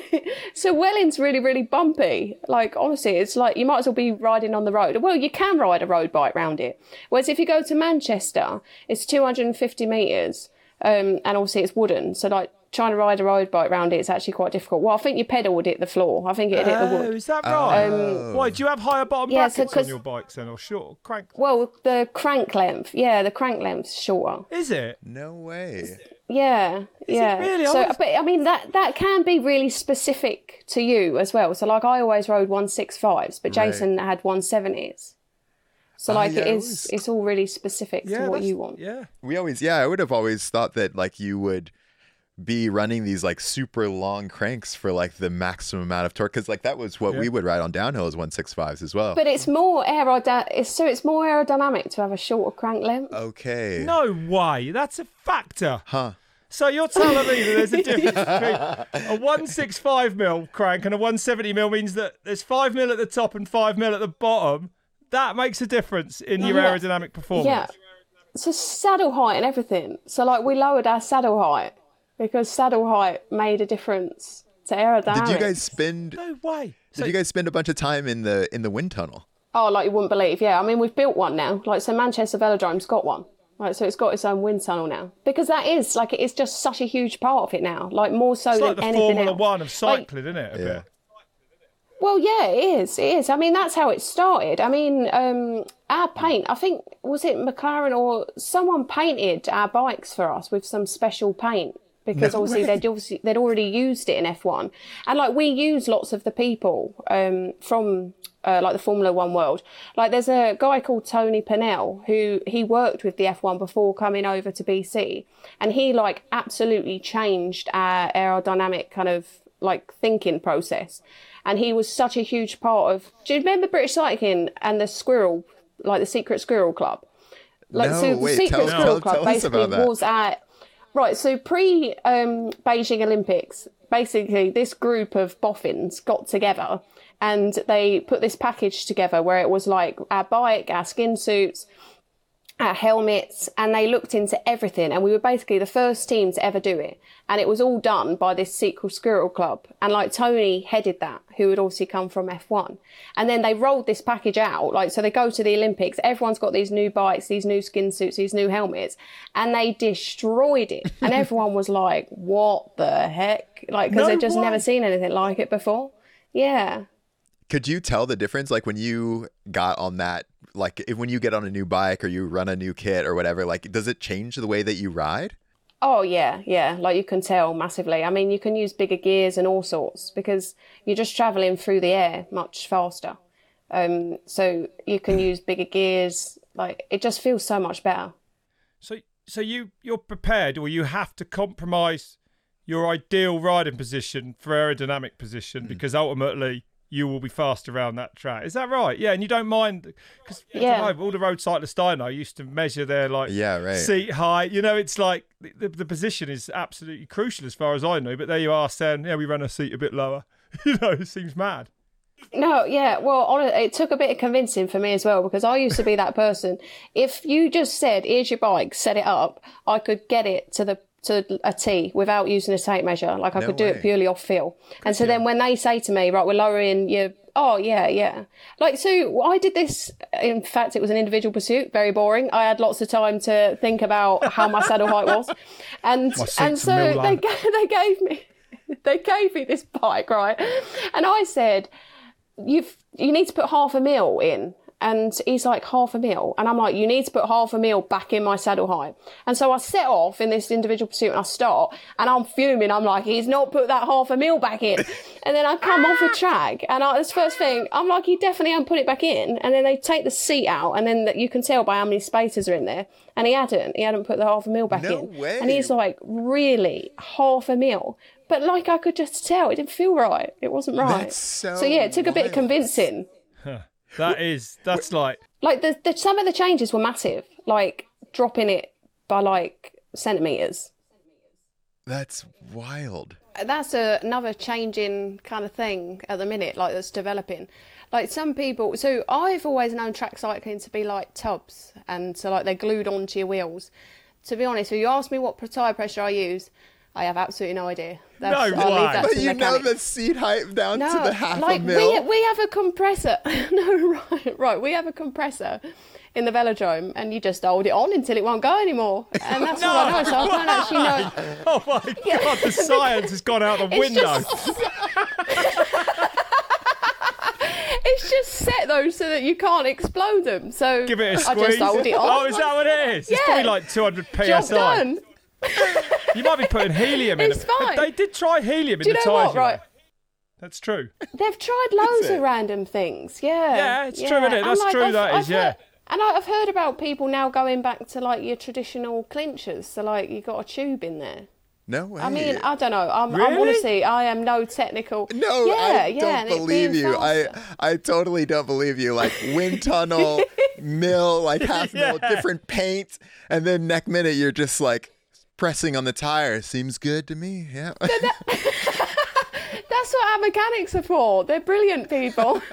C: so Welling's really really bumpy. Like honestly, it's like you might as well be riding on the road. Well, you can ride a road bike round it. Whereas if you go to Manchester, it's 250 meters, um, and obviously it's wooden. So like trying to ride a road bike around it, it's actually quite difficult. Well, I think your pedal would hit the floor. I think it'd hit the
A: Oh,
C: wood.
A: is that right?
B: Um,
A: Why, do you have higher bottom
C: Yeah, so
A: brackets on
C: 'cause-
A: your bikes then, or short crank?
C: Well, the crank length, yeah, the crank length's shorter.
A: Is it?
B: No way.
C: Yeah, yeah.
A: really? I
C: So,
A: was-
C: but I mean that that can be really specific to you as well. So, like, I always rode one six fives, but
B: Right.
C: Jason had one seventies. So, like,
B: yeah,
C: it
B: I
C: is
B: always-
C: it's all really specific
A: Yeah.
C: to what you want.
A: Yeah.
B: We always, yeah, I would have always thought that like you would be running these like super long cranks for like the maximum amount of torque because like that was what
A: Yeah.
B: we would ride on downhill as 165s as well.
C: But it's more aerodynamic. So it's more aerodynamic to have a shorter crank length.
B: okay.
A: No way. That's a factor.
B: Huh.
A: So you're telling me that there's a difference between a 165 mil crank and a 170 mil means that there's 5 mil at the top and 5 mil at the bottom. That makes a difference in your
C: Yeah.
A: aerodynamic performance.
C: Yeah. So saddle height and everything. So like we lowered our saddle height because saddle height made a difference to aerodynamics.
B: Did you guys spend?
A: No way. So
B: Did you guys spend a bunch of time in the in the wind tunnel?
C: Oh, like you wouldn't believe. Yeah, I mean we've built one now. Like so, Manchester Velodrome's got one. Right, so it's got its own wind tunnel now because that is like it is just such a huge part of it now. Like more so
A: it's
C: than
A: like the
C: anything
A: Formula
C: else.
A: One of
C: Like,
A: cycling, isn't it?
B: Yeah.
C: Well, yeah, it is. It is. I mean, that's how it started. I mean, um, our paint, I think, was it McLaren or someone painted our bikes for us with some special paint because
B: No
C: obviously
B: way.
C: they'd obviously they'd already used it in F1, and like we use lots of the people um, from uh, like the Formula One world. Like there's a guy called Tony Purnell who he worked with the F1 before coming over to BC, and he like absolutely changed our aerodynamic kind of like thinking process. And he was such a huge part of. Do you remember British Cycling and the Squirrel, like the Secret Squirrel Club? Like
B: No,
C: so, the
B: wait,
C: Secret
B: tell-
C: Squirrel
B: tell-
C: Club
B: tell
C: basically was at right. So pre um, Beijing Olympics, basically this group of boffins got together and they put this package together where it was like our bike, our skin suits, our helmets, and they looked into everything. And we were basically the first team to ever do it. And it was all done by this Secret Squirrel Club. And like Tony headed that, who had obviously come from F1. And then they rolled this package out. Like, so they go to the Olympics, everyone's got these new bikes, these new skin suits, these new helmets, and they destroyed it. And everyone was like, what the heck? Like, because
A: No
C: they'd just never seen anything like it before. Yeah.
B: Could you tell the difference, like when you got on that, like if when you get on a new bike or you run a new kit or whatever, like does it change the way that you ride?
C: Oh yeah, yeah. Like you can tell massively. I mean, you can use bigger gears and all sorts because you're just traveling through the air much faster. Um, so you can use bigger gears. Like it just feels so much better.
A: So, so you you're prepared, or you have to compromise your ideal riding position for aerodynamic position because ultimately you will be fast around that track. Is that right? Yeah, and you don't mind because
C: Yeah.
A: all the road cyclists I know used to measure their like
B: Yeah, right.
A: seat height. You know, it's like the, the, the position is absolutely crucial as far as I know. But there you are saying, yeah, we run a seat a bit lower. you know, it seems mad.
C: No, yeah. Well, on it took a bit of convincing for me as well because I used to be that person. If you just said, "Here's your bike, set it up," I could get it to the to a T without using a tape measure. Like I
B: No
C: could do
B: way.
C: it purely off feel. And so then when they say to me, "Right, we're lowering your," oh yeah, yeah. Like so, I did this. In fact, it was an individual pursuit. Very boring. I had lots of time to think about how my saddle height was, and and so they they gave me they gave me this bike right, and I said you've you need to put half a mil in. And he's like half a meal and I'm like, you need to put half a meal back in my saddle height. And so I set off in this individual pursuit, and I start, and I'm fuming. I'm like, he's not put that half a meal back in. And then I come off the track, and I, this first thing, I'm like, he definitely hadn't put it back in. And then they take the seat out, and then you can tell by how many spaces are in there. And he hadn't, he hadn't put the half a meal back
B: No
C: in.
B: way.
C: And he's like, really, half a meal But like I could just tell, it didn't feel right. It wasn't right.
B: That's so
C: yeah, it took a bit of
B: wild.
C: convincing.
A: That is, that's like,
C: Like the, the some of the changes were massive, like dropping it by like centimeters.
B: That's wild.
C: That's a, another changing kind of thing at the minute, like that's developing. Like some people, so I've always known track cycling to be like tubs, and so like they're glued onto your wheels. To be honest, if you ask me what tire pressure I use, I have absolutely no idea. That's,
A: No
C: I'll leave
A: way.
C: that
B: But
C: to
B: you know
C: mechanics.
B: the seat height down
C: No,
B: to the half
C: like
B: a mil.
C: we we have a compressor. no, right, right. We have a compressor in the velodrome, and you just hold it on until it won't go anymore, and that's all I know. So I don't actually know.
A: oh my god, the science has gone out the
C: It's
A: window.
C: just- It's just set though so that you can't explode them. So
A: Give it a squeeze.
C: just hold it oh, on.
A: Oh, is that what it is? It's
C: Yeah.
A: probably like 200 psi.
C: Job done.
A: You might be putting helium in
C: It's
A: them.
C: fine.
A: They did try helium in
C: you
A: the
C: know
A: tyres.
C: what? Right.
A: That's true.
C: They've tried loads of random things. Yeah.
A: Yeah, it's true, isn't it?
C: And,
A: That's
C: like,
A: true,
C: I've-
A: that
C: I've
A: is, yeah.
C: heard- and I- I've heard about people now going back to like your traditional clinchers. So like you got a tube in there.
B: no way.
C: I mean, I don't know. I'm, I'm honestly, I am no technical.
B: no,
C: yeah,
B: I
C: yeah,
B: don't believe you. I
C: faster.
B: I totally don't believe you. Like wind tunnel, mill, like half mil,
A: Yeah.
B: different paint, and then next minute you're just like pressing on the tire. Seems good to me. Yeah.
C: That's what our mechanics are for. They're brilliant people.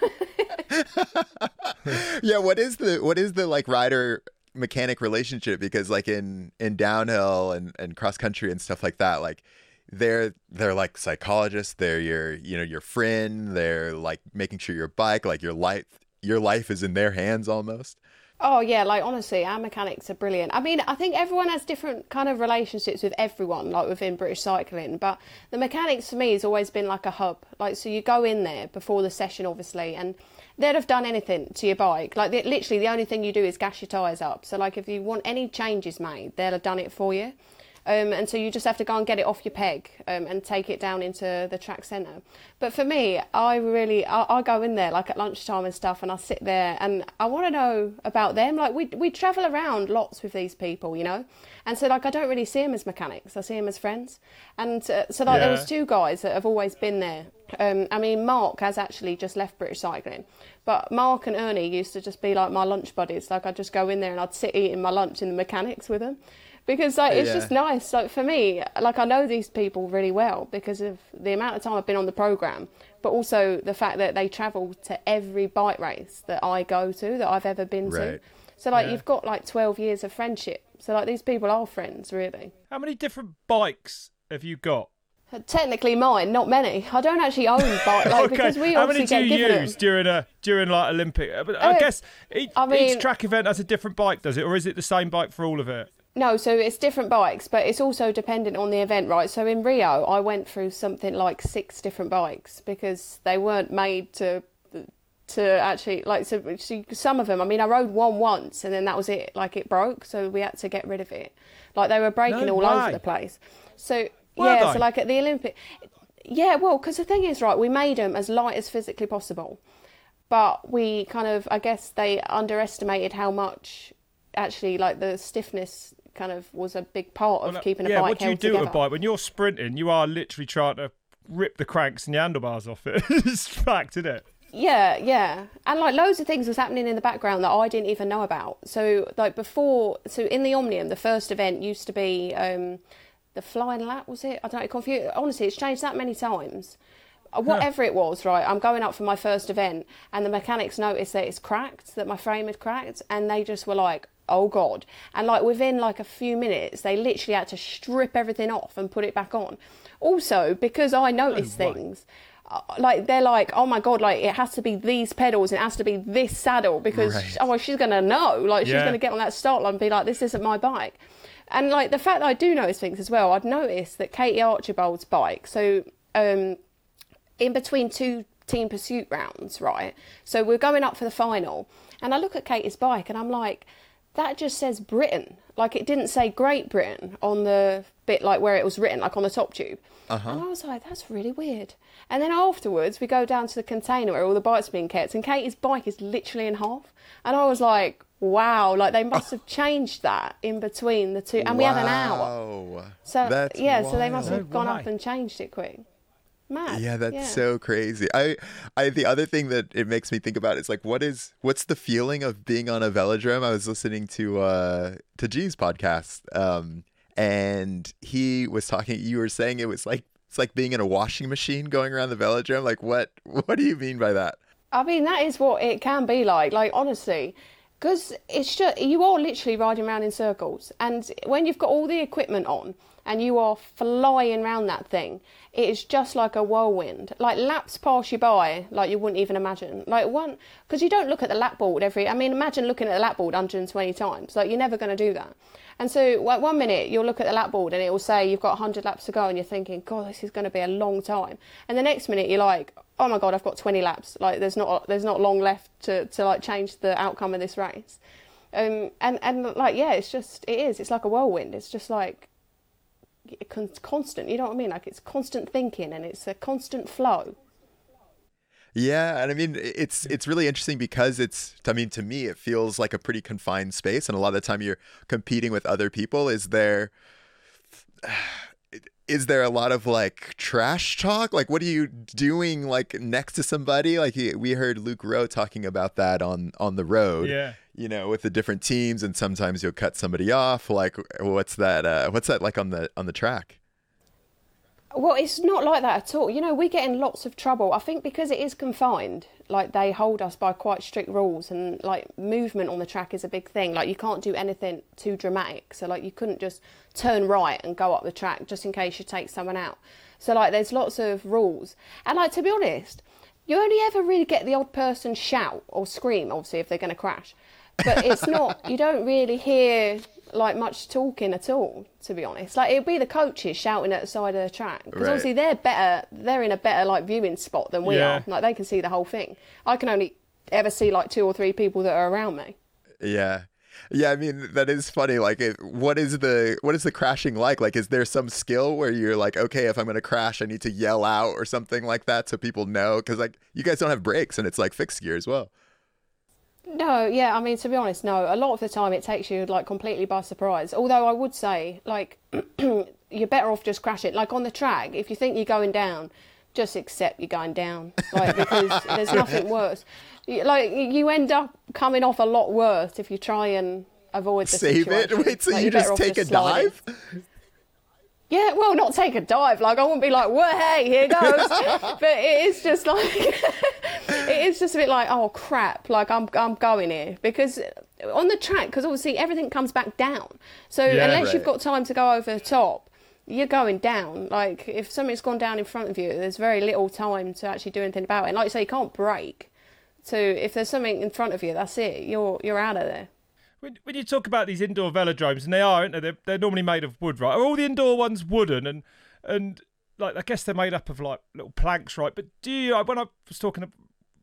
B: yeah what is the what is the like rider mechanic relationship because like in in downhill and and cross country and stuff like that like they're they're like psychologists they're your you know your friend they're like making sure your bike like your life your life is in their hands almost
C: Oh yeah, like honestly, our mechanics are brilliant. I mean, I think everyone has different kind of relationships with everyone, like within British cycling. But the mechanics for me has always been like a hub. Like, so you go in there before the session, obviously, and they'd have done anything to your bike. Like, literally, the only thing you do is gas your tyres up. So, like, if you want any changes made, they'll have done it for you. Um, and so you just have to go and get it off your peg um, and take it down into the track centre. But for me, I really, I, I go in there like at lunchtime and stuff, and I sit there and I want to know about them. Like we we travel around lots with these people, you know, and so like I don't really see them as mechanics. I see them as friends. And uh, so like there was two guys that have always been there. Um, I mean, Mark has actually just left British Cycling, but Mark and Ernie used to just be like my lunch buddies. Like I'd just go in there and I'd sit eating my lunch in the mechanics with them because like it's
B: Yeah.
C: just nice like for me like i know these people really well because of the amount of time i've been on the program but also the fact that they travel to every bike race that i go to that i've ever been to so like
A: Yeah.
C: you've got like 12 years of friendship so like these people are friends really
A: How many different bikes have you got?
C: technically mine not many i don't actually own bike like because we
A: How many
C: obviously
A: do
C: get
A: you
C: given
A: use
C: them.
A: during a during like Olympic? uh, I
C: Uh,
A: guess each,
C: I mean-
A: each track event has a different bike, does it, or is it the same bike for all of it?
C: No, so it's different bikes, but it's also dependent on the event, right? So in Rio, I went through something like six different bikes because they weren't made to to actually like so, so some of them. I mean, I rode one once and then that was it. Like it broke, so we had to get rid of it. Like they were breaking
A: No
C: all
A: way.
C: over the place. So
A: Were
C: yeah,
A: they?
C: so like at the Olympic, yeah. Well, because the thing is, right, we made them as light as physically possible but we kind of i guess they underestimated how much actually like the stiffness kind of was a big part of
A: Well,
C: keeping a
A: yeah,
C: bike
A: what do you do
C: together.
A: with a bike when you're sprinting? You are literally trying to rip the cranks and the handlebars off it. it's fact, isn't it?
C: Yeah, yeah. And like loads of things was happening in the background that I didn't even know about. So like before so in the Omnium, the first event used to be um the flying lap, was it? I don't know, confused honestly it's changed that many times. Uh, whatever it was, right? I'm going up for my first event, and the mechanics noticed that it's cracked, that my frame had cracked, and they just were like, "Oh God!" And like within like a few minutes, they literally had to strip everything off and put it back on. Also, because I notice
A: right.
C: things. uh, Like they're like, oh my god! Like it has to be these pedals, it has to be this saddle because
B: Right.
C: oh, she's gonna know. Like she's gonna get on that start line and be like, this isn't my bike. And like the fact that I do notice things as well, I'd noticed that Katie Archibald's bike. So um, in between two team pursuit rounds, right? So we're going up for the final, and I look at Katie's bike, and I'm like, that just says Britain. Like it didn't say Great Britain on the bit like where it was written, like on the top tube.
B: Uh-huh.
C: And I was like, that's really weird. And then afterwards, we go down to the container where all the bikes are being kept, and Katie's bike is literally in half. And I was like, wow, like they must have changed that in between the two. And we had an hour. So
B: That's
C: yeah, so they must have gone up and changed it quick. Mad.
B: Yeah, that's
C: yeah.
B: so crazy. I, I, the other thing that it makes me think about is like, what is, what's the feeling of being on a velodrome? I was listening to, uh, to G's podcast, um, and he was talking. You were saying it was like it's like being in a washing machine going around the velodrome. Like, what, what do you mean by that?
C: I mean, that is what it can be like. Like honestly, because it's just you are literally riding around in circles, and when you've got all the equipment on and you are flying around that thing, it is just like a whirlwind. Like laps pass you by, like you wouldn't even imagine. Like one, because you don't look at the lap board every. I mean, imagine looking at the lap board 120 times. Like you're never going to do that. And so like, one minute you'll look at the lap board and it will say you've got 100 laps to go, and you're thinking, God, this is going to be a long time. And the next minute you're like, oh my God, I've got 20 laps. Like there's not there's not long left to to like change the outcome of this race. Um, and and like yeah, it's just it is. It's like a whirlwind. It's just like constant. You know what I mean? Like it's constant thinking and it's a constant flow.
B: Yeah, and I mean it's it's really interesting because it's I mean to me it feels like a pretty confined space and a lot of the time you're competing with other people is there is there a lot of like trash talk like what are you doing like next to somebody like we heard Luke Rowe talking about that on on the road
A: Yeah.
B: You know with the different teams and sometimes you'll cut somebody off like what's that uh what's that like on the on the track
C: Well, it's not like that at all. You know, we get in lots of trouble. I think because it is confined, like they hold us by quite strict rules, and like movement on the track is a big thing. Like you can't do anything too dramatic. So like you couldn't just turn right and go up the track just in case you take someone out. So like there's lots of rules, and like to be honest, you only ever really get the odd person shout or scream, obviously if they're going to crash. But it's not. You don't really hear like much talking at all, to be honest. Like it'd be the coaches shouting at the side of the track because
B: Right.
C: obviously they're better. They're in a better like viewing spot than we
A: Yeah.
C: are. Like they can see the whole thing. I can only ever see like two or three people that are around me.
B: Yeah. Yeah, I mean that is funny. Like, it, what is the what is the crashing like? Like, is there some skill where you're like, okay, if I'm gonna crash, I need to yell out or something like that so people know? Because like you guys don't have brakes and it's like fixed gear as well.
C: No, yeah, I mean to be honest, no. A lot of the time it takes you like completely by surprise. Although I would say like you're better off just crashing. Like on the track, if you think you're going down, just accept you're going down. Like because there's nothing worse. Like you end up coming off a lot worse if you try and avoid the
B: Save it. Wait, so
C: Like,
B: you just take a
C: slide in.
B: dive?
C: Yeah, well, not take a dive. Like I wouldn't be like, "Well, hey, here goes." but it is just like it is just a bit like, "Oh crap!" Like I'm I'm going here because on the track, because obviously everything comes back down. So
A: Yeah.
C: unless you've got time to go over the top, you're going down. Like if something's gone down in front of you, there's very little time to actually do anything about it. And like you say, you can't brake. So if there's something in front of you, that's it. You're you're out of there.
A: When, when you talk about these indoor velodromes, and they are, aren't they? They're, they're normally made of wood, right? Are all the indoor ones wooden? And and like I guess they're made up of like little planks, right? But do you? When I was talking,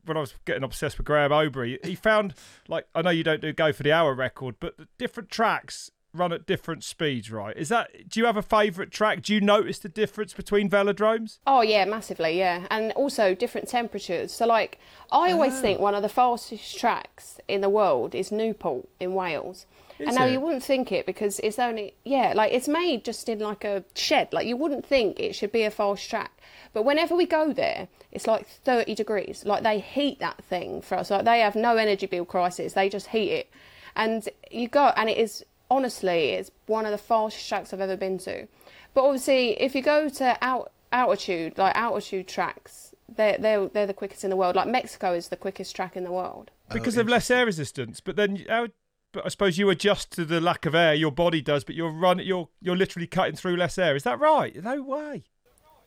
A: when I was getting obsessed with Graham Obree, he found like I know you don't do go for the hour record, but the different tracks run at different speeds, right? Is that? Do you have a favourite track? Do you notice the difference between velodromes?
C: Oh yeah, massively, yeah, and also different temperatures. So like, I always think ah. one of the fastest tracks in the world is Newport in Wales. and now
A: it?
C: you wouldn't think it because it's only yeah, like it's made just in like a shed. Like you wouldn't think it should be a fast track, but whenever we go there, it's like thirty degrees. Like they heat that thing for us. Like they have no energy bill crisis. They just heat it, and you go and it is honestly it's one of the fastest tracks I've ever been to. But obviously, if you go to out altitude, like altitude tracks, they're they're they're the quickest in the world. Like Mexico is the quickest track in the world.
A: because of less air resistance. But then, how, but I suppose you adjust to the lack of air. Your body does, but you're run. You're you're literally cutting through less air. Is that right? No way.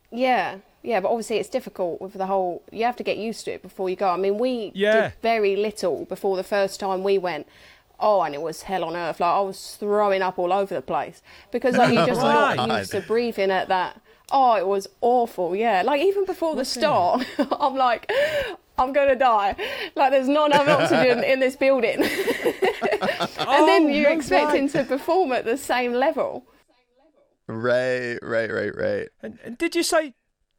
C: Yeah, yeah, but obviously it's difficult with the whole. You have to get used to it before you go. I mean, we
A: Yeah.
C: did very little before the first time we went. Oh, and it was hell on earth. Like I was throwing up all over the place because like you're just
A: Right.
C: not used to breathing at that. Oh, it was awful. Yeah, like even before the start, I'm like, I'm gonna die. Like there's not enough oxygen in this building, and
A: Oh,
C: then you're
A: no
C: expecting
A: way.
C: to perform at the same level.
B: Right, right, right, right.
A: And, and did you say?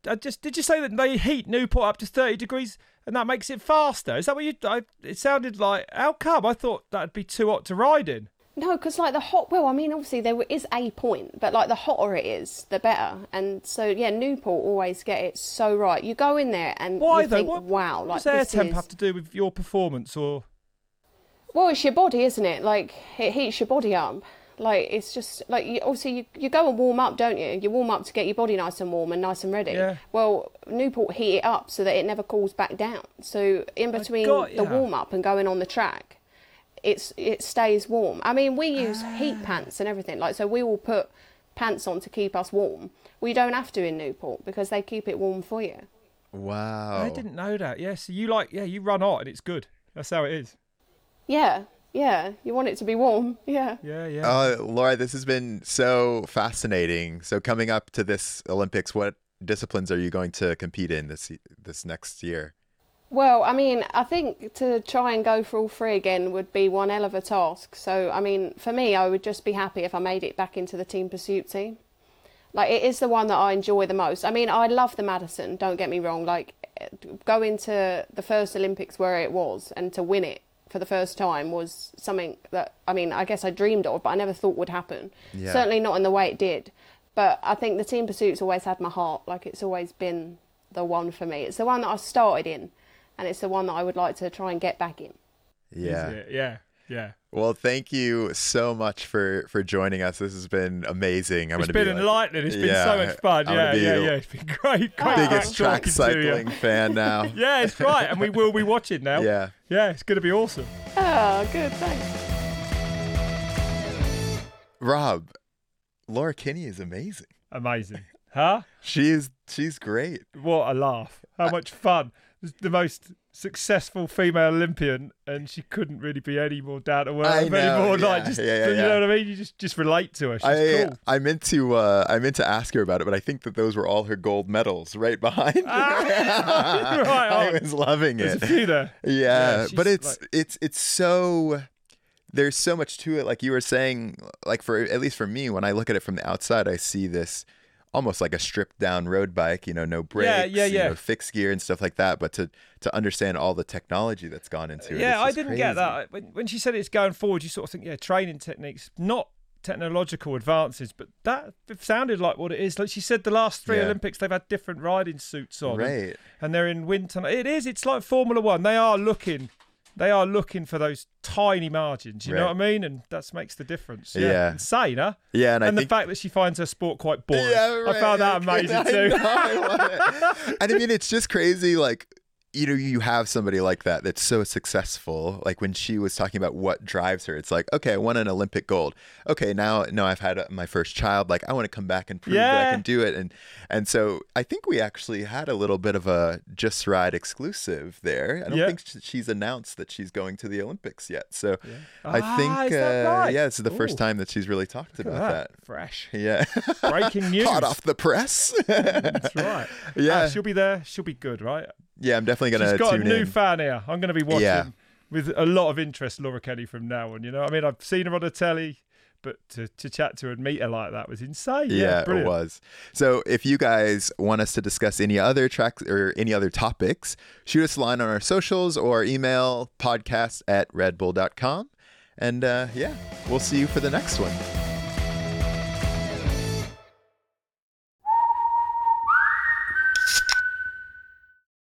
A: I just did you say that they heat Newport up to thirty degrees and that makes it faster? Is that what you? I, it sounded like. How come? I thought that'd be too hot to ride in.
C: No, because like the hot. Well, I mean, obviously there is a point, but like the hotter it is, the better. And so yeah, Newport always get it so right. You go in there and
A: Why though?
C: think,
A: What,
C: wow,
A: what
C: like
A: does air temp
C: is.
A: have to do with your performance or?
C: Well, it's your body, isn't it? Like it heats your body up. Like it's just like you, obviously you, you go and warm up, don't you? You warm up to get your body nice and warm and nice and ready.
A: Yeah.
C: Well, Newport heat it up so that it never cools back down. So in between
A: got
C: the
A: ya.
C: warm up and going on the track, it's it stays warm. I mean, we use
A: Ah.
C: heat pants and everything. Like so, we will put pants on to keep us warm. We don't have to in Newport because they keep it warm for you.
B: Wow.
A: I didn't know that. Yes, so you like yeah, you run hot and it's good. That's how it is.
C: Yeah, yeah. You want it to be warm. Yeah.
A: Yeah, yeah.
B: Uh, Laura, this has been so fascinating. So coming up to this Olympics, what disciplines are you going to compete in this this next year?
C: Well, I mean, I think to try and go for all three again would be one hell of a task. So, I mean, for me, I would just be happy if I made it back into the team pursuit team. Like, it is the one that I enjoy the most. I mean, I love the Madison, don't get me wrong. Like, going to the first Olympics where it was and to win it for the first time was something that, I mean, I guess I dreamed of, but I never thought would happen.
B: Yeah.
C: Certainly not in the way it did. But I think the team pursuit's always had my heart. Like, it's always been the one for me. It's the one that I started in and it's the one that I would like to try and get back in.
B: Yeah.
A: Yeah, yeah.
B: Well, thank you so much for for joining us. This has been amazing. I'm
A: It's
B: gonna
A: been
B: be like,
A: enlightening. It's been
B: Yeah,
A: so much fun.
B: I'm
A: Yeah, yeah, yeah. It's been great. great
B: biggest track
A: to you.
B: cycling fan now.
A: Yeah, it's right, and we will be watching now.
B: Yeah.
A: yeah, it's going to be awesome.
C: Oh, good, thanks.
B: Rob, Laura Kenny is amazing.
A: Amazing, huh?
B: She is she's great.
A: What a laugh! How much fun! The most successful female Olympian, and she couldn't really be any more down to earth
B: know,
A: anymore.
B: yeah,
A: like, just
B: yeah, yeah,
A: you know what I mean? You just just relate to her. She's
B: I
A: cool.
B: I meant to uh, I meant to ask her about it, but I think that those were all her gold medals right behind. her.
A: Ah, right
B: I was loving it.
A: a few there.
B: Yeah,
A: Yeah,
B: but it's
A: like-
B: it's it's so there's so much to it. Like you were saying, like for at least for me, when I look at it from the outside, I see this almost like a stripped down road bike. You know, no brakes,
A: Yeah, yeah,
B: you
A: yeah.
B: know, fixed gear and stuff like that. But to to understand all the technology that's gone into it,
A: Yeah, I didn't get that. When, when she said it's going forward, you sort of think, yeah, training techniques, not technological advances, but that sounded like what it is. Like she said, the last three
B: Yeah.
A: Olympics, they've had different riding suits on, and-
B: Right.
A: And, they're in winter. It is. It's like Formula One. They are looking. They are looking for those tiny margins. You know what I mean? And that makes the difference. Yeah,
B: Yeah.
A: insane, huh?
B: Yeah, and,
A: And,
B: I
A: the
B: think
A: fact that she finds her sport quite boring.
B: Yeah,
A: I found that amazing
B: I
A: too.
B: I and I mean, it's just crazy. Like, you know, you have somebody like that that's so successful. Like when she was talking about what drives her, it's like, okay, I won an Olympic gold. Okay, now, no, I've had my first child. Like, I want to come back and prove that I can do it. And and so I think we actually had a little bit of a Just Ride exclusive there. I don't
A: Yeah.
B: think she's announced that she's going to the Olympics yet. So I
A: Ah,
B: think,
A: that
B: uh,
A: right?
B: yeah, this is the first time that she's really talked
A: Look
B: about that.
A: Fresh.
B: Yeah.
A: Breaking news.
B: Hot off the press.
A: That's right.
B: Yeah.
A: Ah, she'll be there. She'll be good, right?
B: Yeah, I'm definitely gonna
A: She's got a new
B: in.
A: fan here. I'm going to be watching
B: Yeah.
A: with a lot of interest, Laura Kenny, from now on. You know, I mean, I've seen her on the telly, but to, to chat to her and meet her like that was insane. Yeah,
B: yeah, it was. So if you guys want us to discuss any other tracks or any other topics, shoot us a line on our socials or email podcast at redbull.com. And uh, yeah, we'll see you for the next one.